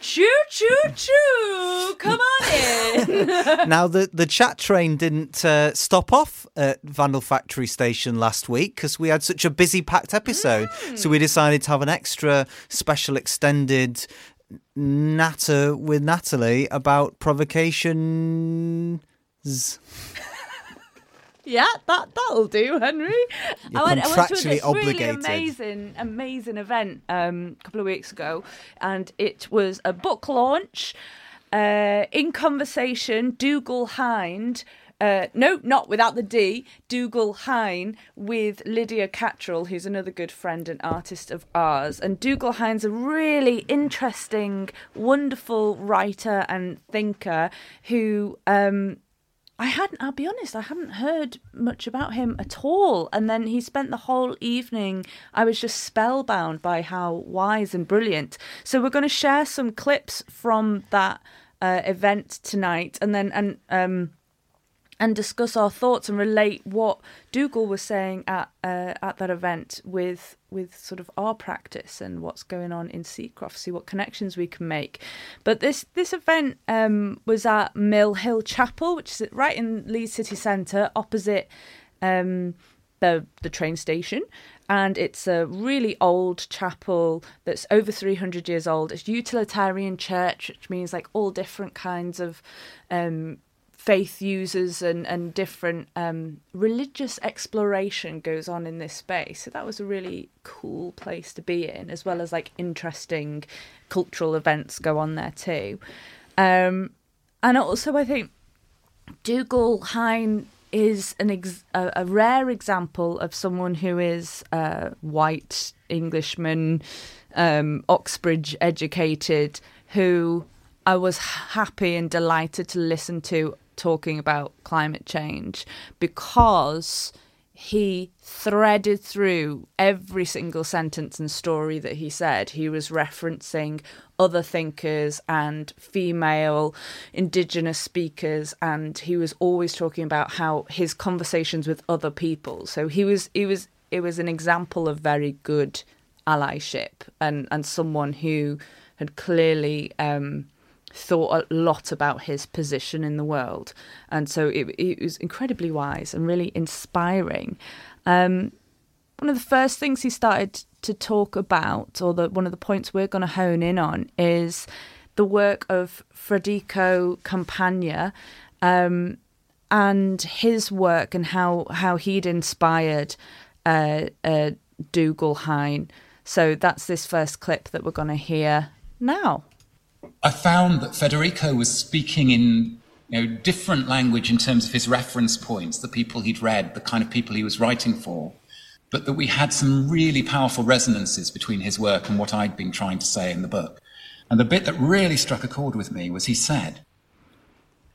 [SPEAKER 7] Choo choo choo! Come on in.
[SPEAKER 6] now the the chat train didn't uh, stop off at Vandal Factory Station last week because we had such a busy packed episode. So we decided to have an extra special extended natter with Natalie about provocations.
[SPEAKER 7] Yeah, that that'll do, Henry.
[SPEAKER 6] You're
[SPEAKER 7] I went, I went to this really
[SPEAKER 6] obligated.
[SPEAKER 7] amazing, amazing event um, a couple of weeks ago, and it was a book launch. Uh, in conversation, Dougald Hind. Uh, no, not without the D. Dougald Hine with Lydia Cattrall, who's another good friend and artist of ours. And Dougald Hine's a really interesting, wonderful writer and thinker who um, I hadn't, I'll be honest, I hadn't heard much about him at all. And then he spent the whole evening, I was just spellbound by how wise and brilliant. So we're going to share some clips from that uh, event tonight and then, and, um, and discuss our thoughts and relate what Dougald was saying at uh, at that event with with sort of our practice and what's going on in Seacroft, see what connections we can make. But this this event um, was at Mill Hill Chapel, which is right in Leeds city centre, opposite um, the the train station. And it's a really old chapel that's over 300 years old. It's Unitarian church, which means like all different kinds of um, faith users and, and different um, religious exploration goes on in this space. So that was a really cool place to be in, as well as like interesting cultural events go on there too. Um, and also, I think Dougald Hine is an ex- a, a rare example of someone who is uh, white Englishman, um, Oxbridge educated, who I was happy and delighted to listen to talking about climate change because he threaded through every single sentence and story that he said. He was referencing other thinkers and female indigenous speakers and he was always talking about how his conversations with other people. So he was he was it was an example of very good allyship and and someone who had clearly um thought a lot about his position in the world. And so it, it was incredibly wise and really inspiring. Um, one of the first things he started to talk about, or the, one of the points we're going to hone in on, is the work of Federico Campagna um, and his work and how, how he'd inspired uh, uh, Dougald Hine. So that's this first clip that we're going to hear now.
[SPEAKER 11] I found that Federico was speaking in you know, different language in terms of his reference points, the people he'd read, the kind of people he was writing for, but that we had some really powerful resonances between his work and what I'd been trying to say in the book. And the bit that really struck a chord with me was he said,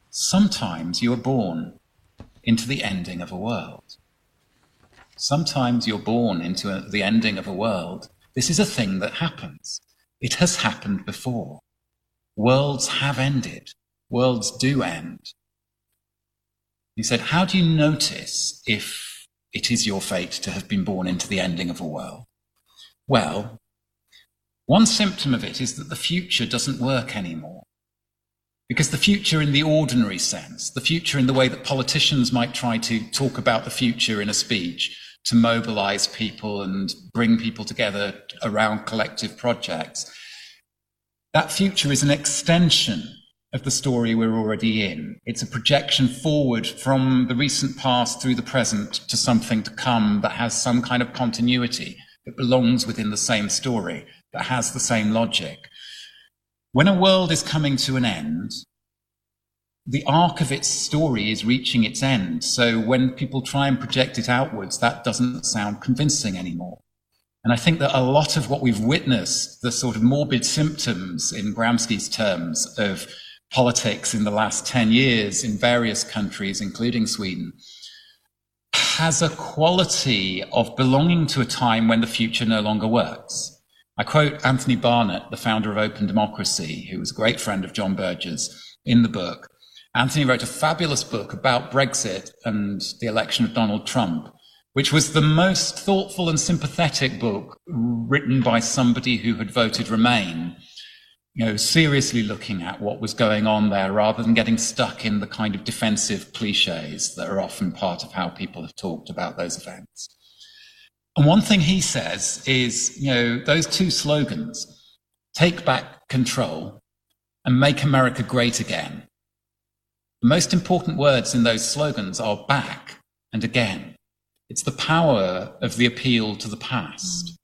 [SPEAKER 11] Sometimes you are born into the ending of a world. Sometimes you're born into a, the ending of a world. This is a thing that happens. It has happened before. Worlds have ended. Worlds do end. He said, How do you notice if it is your fate to have been born into the ending of a world? Well, one symptom of it is that the future doesn't work anymore. Because the future in the ordinary sense, the future in the way that politicians might try to talk about the future in a speech to mobilize people and bring people together around collective projects, that future is an extension of the story we're already in. It's a projection forward from the recent past through the present to something to come that has some kind of continuity, that belongs within the same story, that has the same logic. When a world is coming to an end, the arc of its story is reaching its end. So when people try and project it outwards, that doesn't sound convincing anymore. And I think that a lot of what we've witnessed, the sort of morbid symptoms in Gramsci's terms of politics in the last 10 years in various countries, including Sweden, has a quality of belonging to a time when the future no longer works. I quote Anthony Barnett, the founder of Open Democracy, who was a great friend of John Berger's, in the book. Anthony wrote a fabulous book about Brexit and the election of Donald Trump, which was the most thoughtful and sympathetic book written by somebody who had voted Remain you know, seriously looking at what was going on there rather than getting stuck in the kind of defensive cliches that are often part of how people have talked about those events. And one thing he says is, you know, those two slogans, take back control and make America great again. The most important words in those slogans are back and again. It's the power of the appeal to the past.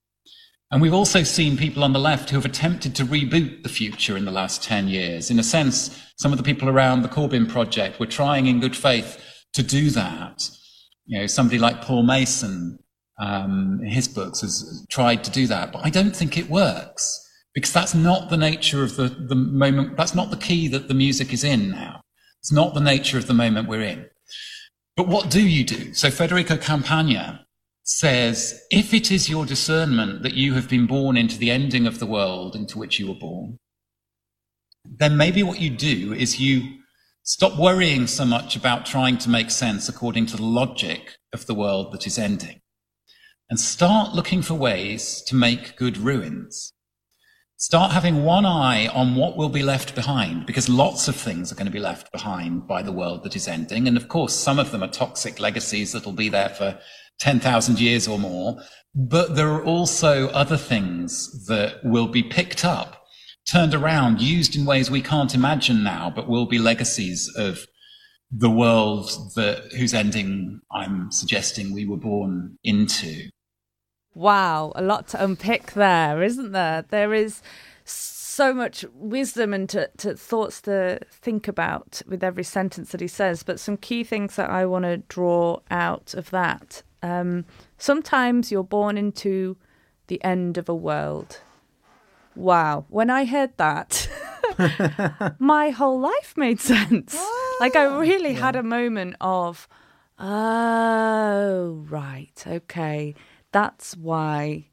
[SPEAKER 11] And we've also seen people on the left who have attempted to reboot the future in the last 10 years. In a sense, some of the people around the Corbyn project were trying in good faith to do that. You know, somebody like Paul Mason, um, in his books, has tried to do that. But I don't think it works because that's not the nature of the, the moment. That's not the key that the music is in now. It's not the nature of the moment we're in. But what do you do? So Federico Campagna says, if it is your discernment that you have been born into the ending of the world into which you were born, then maybe what you do is you stop worrying so much about trying to make sense according to the logic of the world that is ending and start looking for ways to make good ruins. Start having one eye on what will be left behind because lots of things are going to be left behind by the world that is ending. And of course, some of them are toxic legacies that'll be there for 10,000 years or more. But there are also other things that will be picked up, turned around, used in ways we can't imagine now, but will be legacies of the world that whose ending I'm suggesting we were born into.
[SPEAKER 7] Wow, a lot to unpick there, isn't there? There is so much wisdom and to, to thoughts to think about with every sentence that he says, but some key things that I want to draw out of that um, sometimes you're born into the end of a world. Wow. When I heard that, my whole life made sense. Like, I really yeah. had a moment of, oh, right, okay. That's why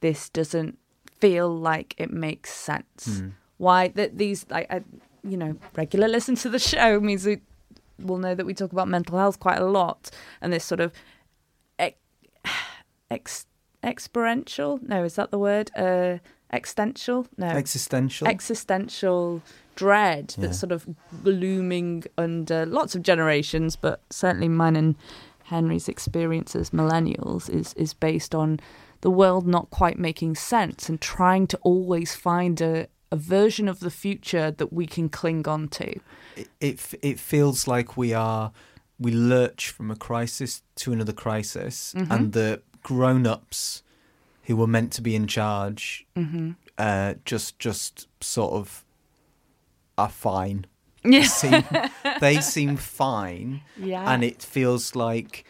[SPEAKER 7] this doesn't feel like it makes sense. Mm. Why that these, like, I, you know, regular listen to the show means we will know that we talk about mental health quite a lot and this sort of ex experiential. No, is that the word? Uh, existential? No,
[SPEAKER 6] existential.
[SPEAKER 7] Existential dread yeah. that's sort of looming under lots of generations, but certainly mine and Henry's experience as millennials is is based on the world not quite making sense and trying to always find a a version of the future that we can cling on to.
[SPEAKER 6] it, it it feels like we are we lurch from a crisis to another crisis,
[SPEAKER 7] Mhm.
[SPEAKER 6] and the grown-ups who were meant to be in charge
[SPEAKER 7] Mhm.
[SPEAKER 6] uh, just just sort of are fine.
[SPEAKER 7] Yeah.
[SPEAKER 6] Seem- they seem fine,
[SPEAKER 7] Yeah.
[SPEAKER 6] and it feels like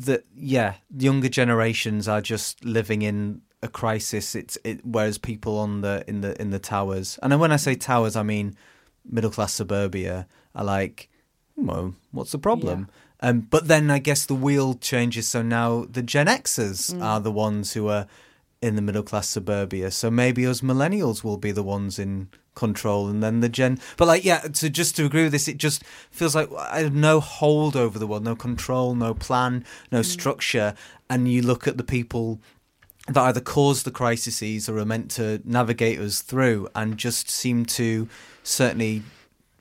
[SPEAKER 6] that. Yeah, younger generations are just living in a crisis. It's it, whereas people on the in the in the towers, and when I say towers, I mean middle class suburbia are like, well, what's the problem? Um, but then I guess the wheel changes, so now the Gen Xers
[SPEAKER 7] Mm.
[SPEAKER 6] are the ones who are in the middle class suburbia. So maybe us millennials will be the ones in control, and then the Gen. But like, yeah, to just to agree with this, it just feels like I have no hold over the world, no control, no plan, no structure, and you look at the people that either cause the crises or are meant to navigate us through, and just seem to certainly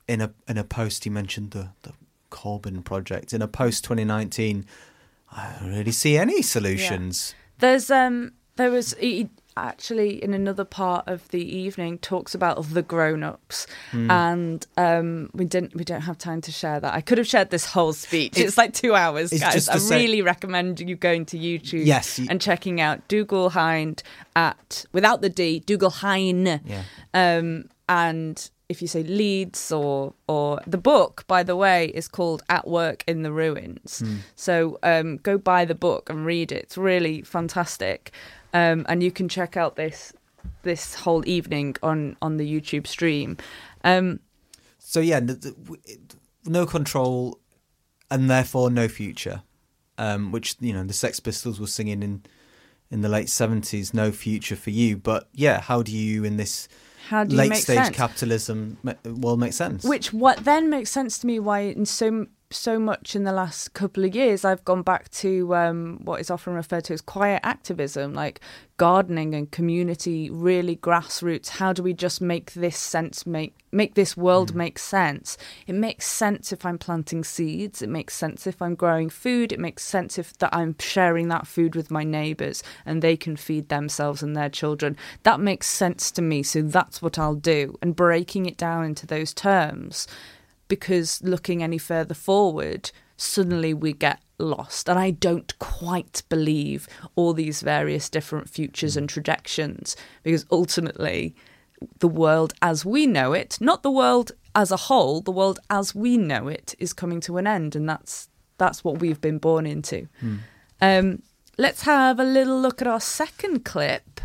[SPEAKER 6] in a in a post he mentioned the the Corbyn project in a post 2019. I don't really see any solutions.
[SPEAKER 7] There's um there was he actually in another part of the evening talks about the grown-ups
[SPEAKER 6] Hmm.
[SPEAKER 7] and um we didn't we don't have time to share that. I could have shared this whole speech.
[SPEAKER 6] It's-
[SPEAKER 7] It's, like 2 hours guys. I
[SPEAKER 6] say-
[SPEAKER 7] really recommend you going to YouTube
[SPEAKER 6] Yes, you-
[SPEAKER 7] and checking out Dougald Hind at without the D, Dougald Hine.
[SPEAKER 6] Yeah.
[SPEAKER 7] Um and if you say Leeds or or the book, by the way, is called At Work in the Ruins.
[SPEAKER 6] Hmm.
[SPEAKER 7] So um, go buy the book and read it. It's really fantastic, um, and you can check out this this whole evening on on the YouTube stream. Um,
[SPEAKER 6] So yeah, no control, and therefore no future. Um, which you know the Sex Pistols were singing in in the late seventies. No future for you. But yeah, how do you in this
[SPEAKER 7] How do you
[SPEAKER 6] late stage
[SPEAKER 7] sense?
[SPEAKER 6] capitalism world make sense?
[SPEAKER 7] Which what then makes sense to me why in so so much in the last couple of years I've gone back to um, what is often referred to as quiet activism, like gardening and community, really grassroots. How do we just make this sense make make this world make sense? It makes sense if I'm planting seeds. It makes sense if I'm growing food. It makes sense if that I'm sharing that food with my neighbours and they can feed themselves and their children. That makes sense to me. So that's what I'll do. And breaking it down into those terms because looking any further forward, suddenly we get lost. And I don't quite believe all these various different futures and trajections because ultimately, the world as we know it, not the world as a whole, the world as we know it is coming to an end, and that's that's what we've been born into. Um, let's have a little look at our second clip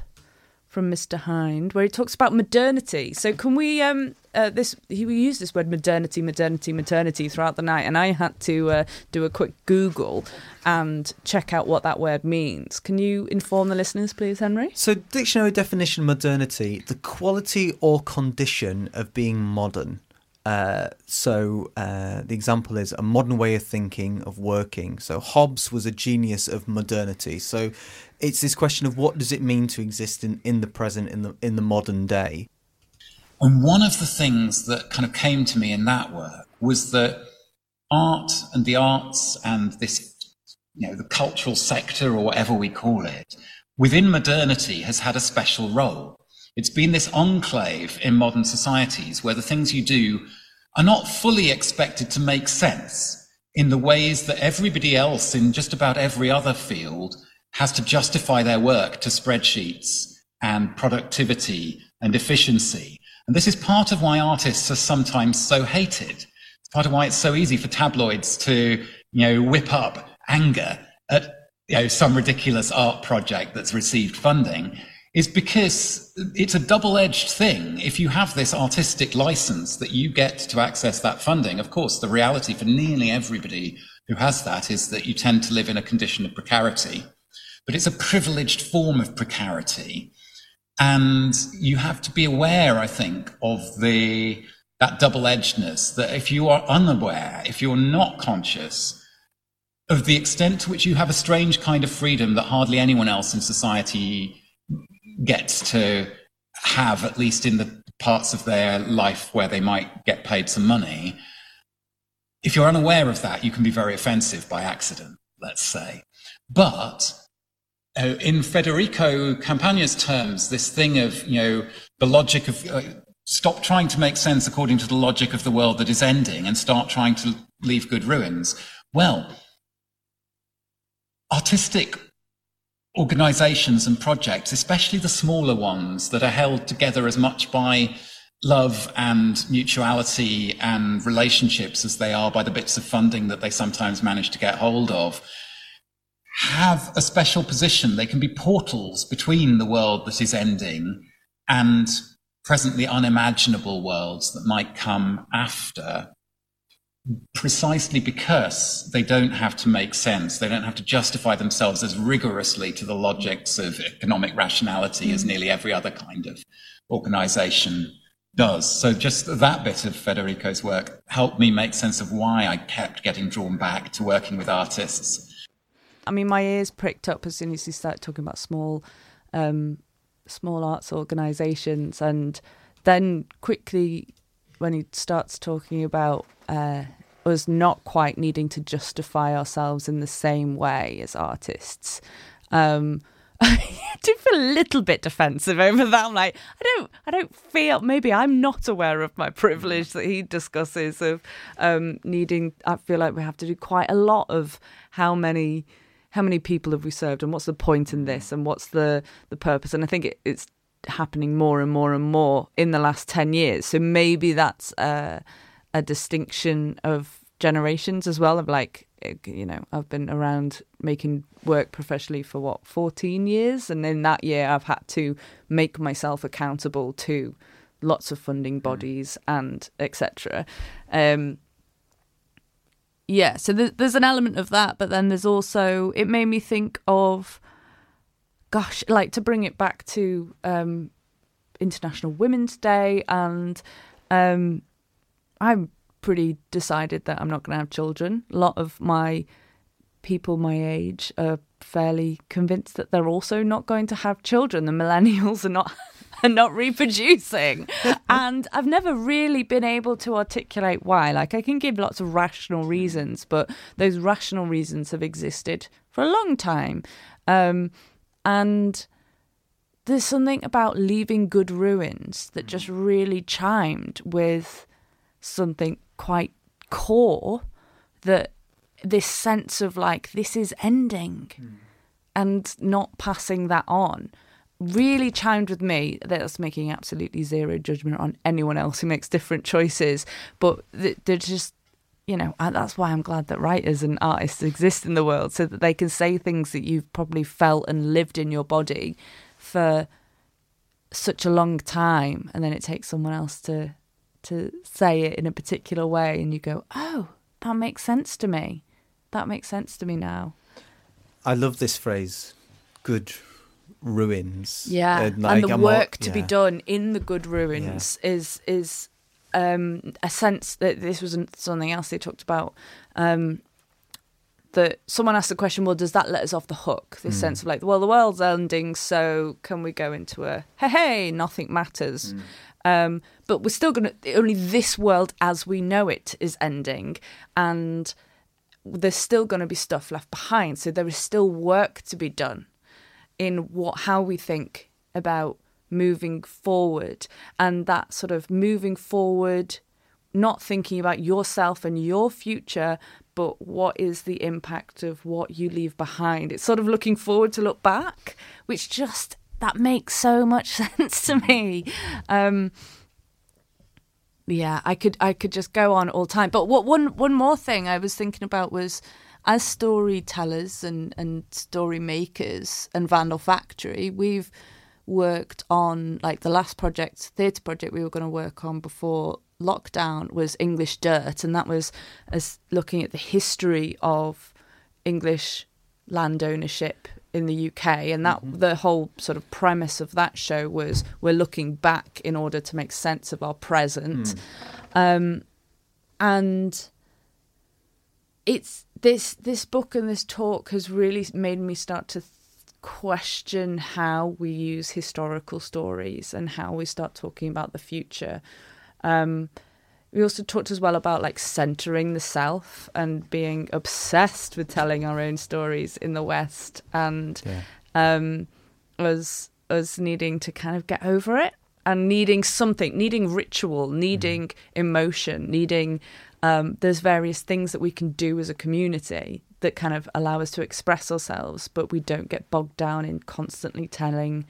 [SPEAKER 7] from Mr. Hind, where he talks about modernity. So, can we? Um, uh, this he used this word modernity, modernity, maternity throughout the night, and I had to uh, do a quick Google and check out what that word means. Can you inform the listeners, please, Henry?
[SPEAKER 6] So, dictionary definition modernity, the quality or condition of being modern. Uh, so, uh, the example is a modern way of thinking, of working. So, Hobbes was a genius of modernity. So, it's this question of what does it mean to exist in, in the present, in the in the modern day.
[SPEAKER 11] And one of the things that kind of came to me in that work was that art and the arts and this, you know, the cultural sector or whatever we call it, within modernity has had a special role. It's been this enclave in modern societies where the things you do are not fully expected to make sense in the ways that everybody else in just about every other field has to justify their work to spreadsheets and productivity and efficiency. And this is part of why artists are sometimes so hated. It's part of why it's so easy for tabloids to, you know, whip up anger at, you know, some ridiculous art project that's received funding is because it's a double-edged thing. If you have this artistic license that you get to access that funding, of course, the reality for nearly everybody who has that is that you tend to live in a condition of precarity. But it's a privileged form of precarity. And you have to be aware, I think, of the, that double-edgedness, that if you are unaware, if you're not conscious of the extent to which you have a strange kind of freedom that hardly anyone else in society gets to have, at least in the parts of their life where they might get paid some money. If you're unaware of that, you can be very offensive by accident, let's say. But uh, in Federico Campagna's terms, this thing of, you know, the logic of uh, stop trying to make sense according to the logic of the world that is ending and start trying to leave good ruins. Well, artistic organizations and projects, especially the smaller ones that are held together as much by love and mutuality and relationships as they are by the bits of funding that they sometimes manage to get hold of, have a special position. They can be portals between the world that is ending and presently unimaginable worlds that might come after precisely because they don't have to make sense. They don't have to justify themselves as rigorously to the logics of economic rationality as nearly every other kind of organization does. So just that bit of Federico's work helped me make sense of why I kept getting drawn back to working with artists.
[SPEAKER 7] I mean, my ears pricked up as soon as he started talking about small, um, small arts organisations, and then quickly when he starts talking about uh, us not quite needing to justify ourselves in the same way as artists. Um, I do feel a little bit defensive over that. I'm like, I don't, I don't feel. Maybe I'm not aware of my privilege that he discusses of um, needing. I feel like we have to do quite a lot of how many, how many people have we served, and what's the point in this, and what's the the purpose. And I think it, it's happening more and more and more in the last ten years. So maybe that's uh, a distinction of generations as well. Of like, you know, I've been around making work professionally for what 14 years and in that year I've had to make myself accountable to lots of funding bodies and etc um yeah so th- there's an element of that but then there's also it made me think of gosh like to bring it back to um international women's day and um i'm pretty decided that i'm not going to have children a lot of my people my age are fairly convinced that they're also not going to have children. The millennials are not are not reproducing. and I've never really been able to articulate why. Like I can give lots of rational reasons, but those rational reasons have existed for a long time. Um, and there's something about leaving good ruins that just really chimed with something quite core that this sense of like this is ending and not passing that on really chimed with me that's making absolutely zero judgment on anyone else who makes different choices but they're just you know that's why i'm glad that writers and artists exist in the world so that they can say things that you've probably felt and lived in your body for such a long time and then it takes someone else to to say it in a particular way and you go oh that makes sense to me that makes sense to me now.
[SPEAKER 6] I love this phrase, good ruins.
[SPEAKER 7] Yeah,
[SPEAKER 6] Uh,
[SPEAKER 7] and
[SPEAKER 6] like,
[SPEAKER 7] the
[SPEAKER 6] I'm
[SPEAKER 7] work
[SPEAKER 6] all-
[SPEAKER 7] to be done in the good ruins is is um, a sense that this wasn't something else they talked about. Um, that someone asked the question, well, does that let us off the hook? This
[SPEAKER 13] Mm.
[SPEAKER 7] sense of like, well, the world's ending, so can we go into a hey, hey, nothing matters? Um, but we're still going to, only this world as we know it is ending. And there's still going to be stuff left behind. So there is still work to be done in what how we think about moving forward. And that sort of moving forward not thinking about yourself and your future but what is the impact of what you leave behind. It's sort of looking forward to look back which just that makes so much sense to me. Um yeah i could i could just go on all time. But what one one more thing i was thinking about was as storytellers and and story makers and vandal factory we've worked on like the last project theatre project we were going to work on before lockdown was english dirt and that was as looking at the history of english land ownership in the UK and that the whole sort of premise of that show was we're looking back in order to make sense of our present. Um and it's this this book and this talk has really made me start to th- question how we use historical stories and how we start talking about the future um we also talked as well about like centering the self and being obsessed with telling our own stories in the West and
[SPEAKER 6] Yeah.
[SPEAKER 7] um, us us needing to kind of get over it and needing something, needing ritual, needing emotion, needing. Um, there's various things that we can do as a community that kind of allow us to express ourselves, but we don't get bogged down in constantly telling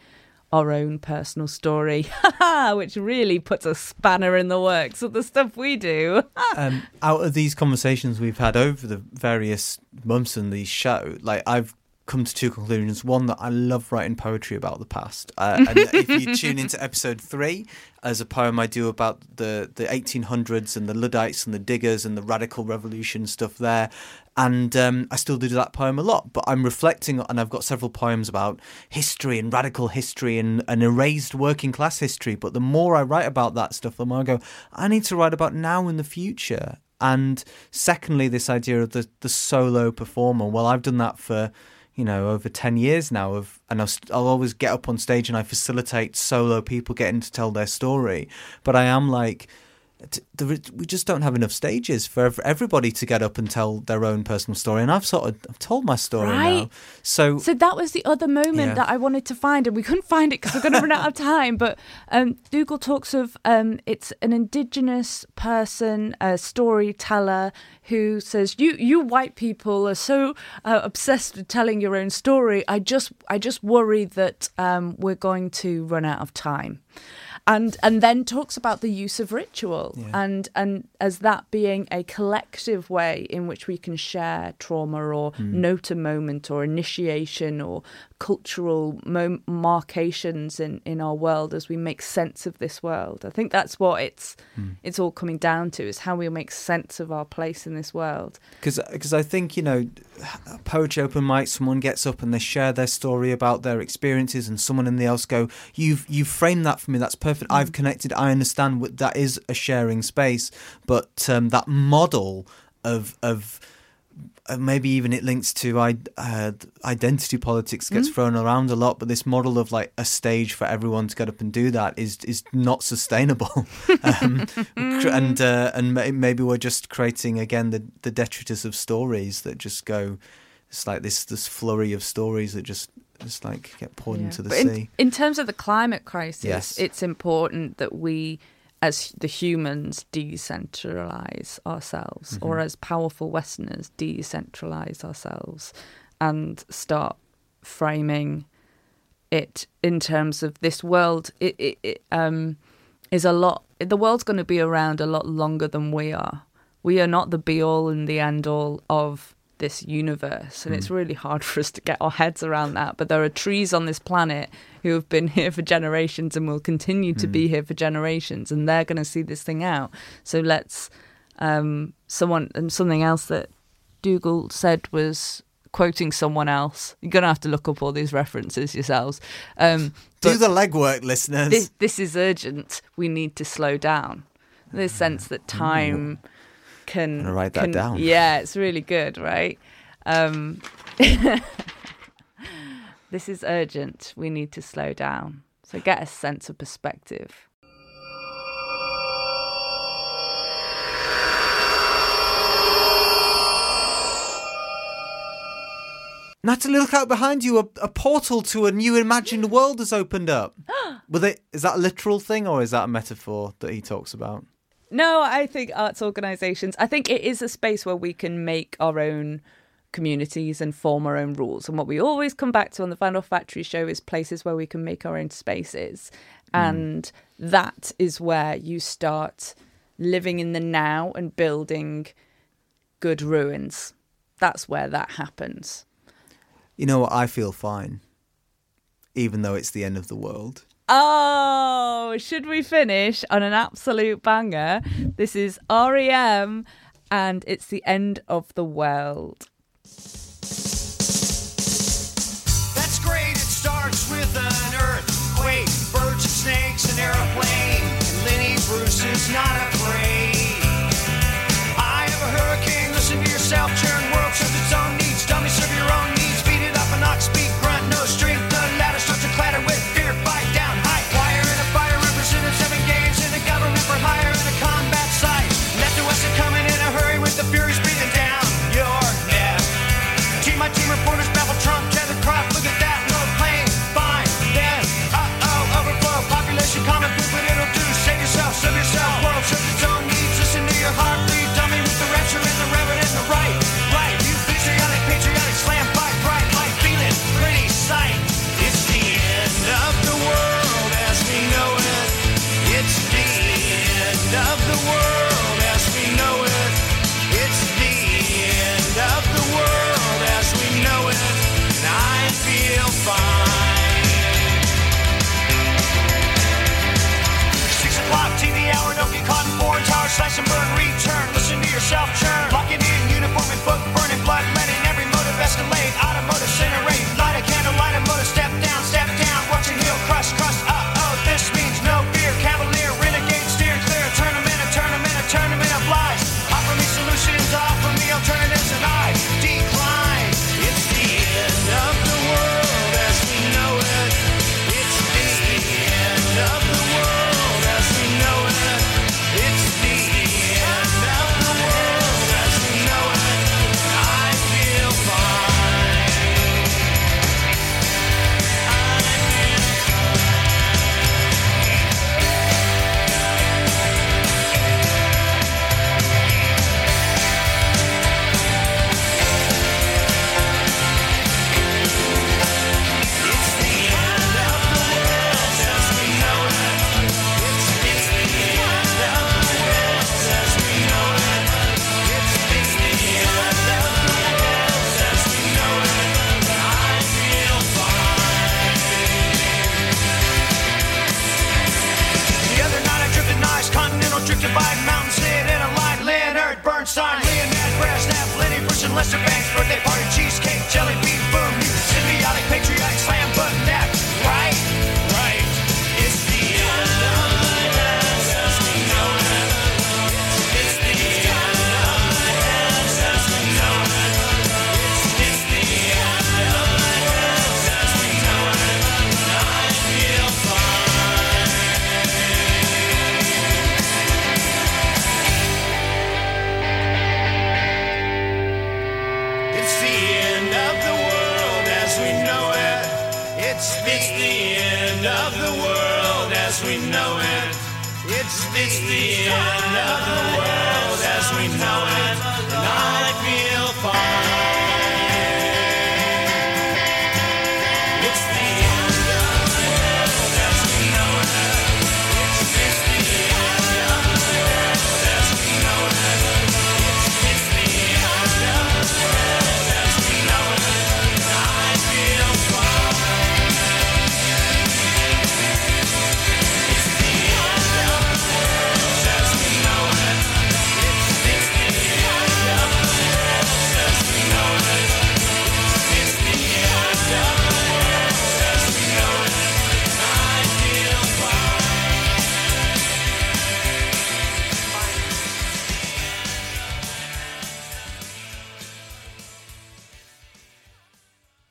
[SPEAKER 7] our own personal story, which really puts a spanner in the works of the stuff we do.
[SPEAKER 6] um, out of these conversations we've had over the various months in the show, like I've come to two conclusions. One that I love writing poetry about the past. Uh, and if you tune into episode three, as a poem I do about the the 1800s and the Luddites and the diggers and the radical revolution stuff there. And um, I still do that poem a lot, but I'm reflecting, and I've got several poems about history and radical history and, and erased working class history. But the more I write about that stuff, the more I go, I need to write about now and the future. And secondly, this idea of the, the solo performer. Well, I've done that for you know over 10 years now of and I'll, I'll always get up on stage and I facilitate solo people getting to tell their story. But I am like we just don't have enough stages for everybody to get up and tell their own personal story and I've sort of I've told my story now so
[SPEAKER 7] So that was the other moment
[SPEAKER 6] Yeah.
[SPEAKER 7] that I wanted to find, and we couldn't find it because we're going to run out of time. But um, Dougald talks of um, it's an indigenous person, a storyteller, who says, "You, you white people are so uh, obsessed with telling your own story. I just, I just worry that um, we're going to run out of time." And and then talks about the use of ritual and and as that being a collective way in which we can share trauma or
[SPEAKER 13] Mm.
[SPEAKER 7] note a moment or initiation or cultural mo- markations in in our world as we make sense of this world. I think that's what it's it's all coming down to is how we make sense of our place in this world.
[SPEAKER 6] Because I think you know poetry open mic someone gets up and they share their story about their experiences and someone in the else go you've you've framed that for me that's perfect.
[SPEAKER 7] Mm.
[SPEAKER 6] I've connected I understand what that is a sharing space. But um, that model of of maybe even it links to I, uh, identity politics gets
[SPEAKER 7] Mm.
[SPEAKER 6] thrown around a lot, but this model of like a stage for everyone to get up and do that is is not sustainable. um, cr- and uh, and may- maybe we're just creating again the the detritus of stories that just go. It's like this this flurry of stories that just just like get poured
[SPEAKER 7] Yeah.
[SPEAKER 6] into the
[SPEAKER 7] But in,
[SPEAKER 6] sea.
[SPEAKER 7] in terms of the climate crisis,
[SPEAKER 6] Yes.
[SPEAKER 7] it's important that we, as the humans, decentralize ourselves, or
[SPEAKER 6] Mhm.
[SPEAKER 7] as powerful Westerners, decentralize ourselves and start framing it in terms of this world. It, it, it um, is a lot. The world's going to be around a lot longer than we are. We are not the be all and the end all of this universe, and it's
[SPEAKER 13] Mm.
[SPEAKER 7] really hard for us to get our heads around that. But there are trees on this planet who have been here for generations and will continue to be here for generations, and they're going to see this thing out. So let's um, someone and something else that Dougald said was quoting someone else. You're going to have to look up all these references yourselves. Um,
[SPEAKER 6] Do the legwork, listeners.
[SPEAKER 7] This, this is urgent. We need to slow down. This sense that time can
[SPEAKER 6] gonna write that
[SPEAKER 7] can-
[SPEAKER 6] down.
[SPEAKER 7] Yeah, it's really good, right? Um, this is urgent. We need to slow down. So get a sense of perspective.
[SPEAKER 6] Natalie, look out behind you. A, a portal to a new imagined world has opened up. Were they, is that a literal thing or is that a metaphor that he talks about?
[SPEAKER 7] No, I think arts organisations. I think it is a space where we can make our own communities and form our own rules. And what we always come back to on the Vandal Factory show is places where we can make our own spaces. Hmm. And that is where you start living in the now and building good ruins. That's where that happens.
[SPEAKER 6] You know what? I feel fine, even though it's the end of the world.
[SPEAKER 7] Oh, should we finish on an absolute banger? This is REM and it's the end of the world.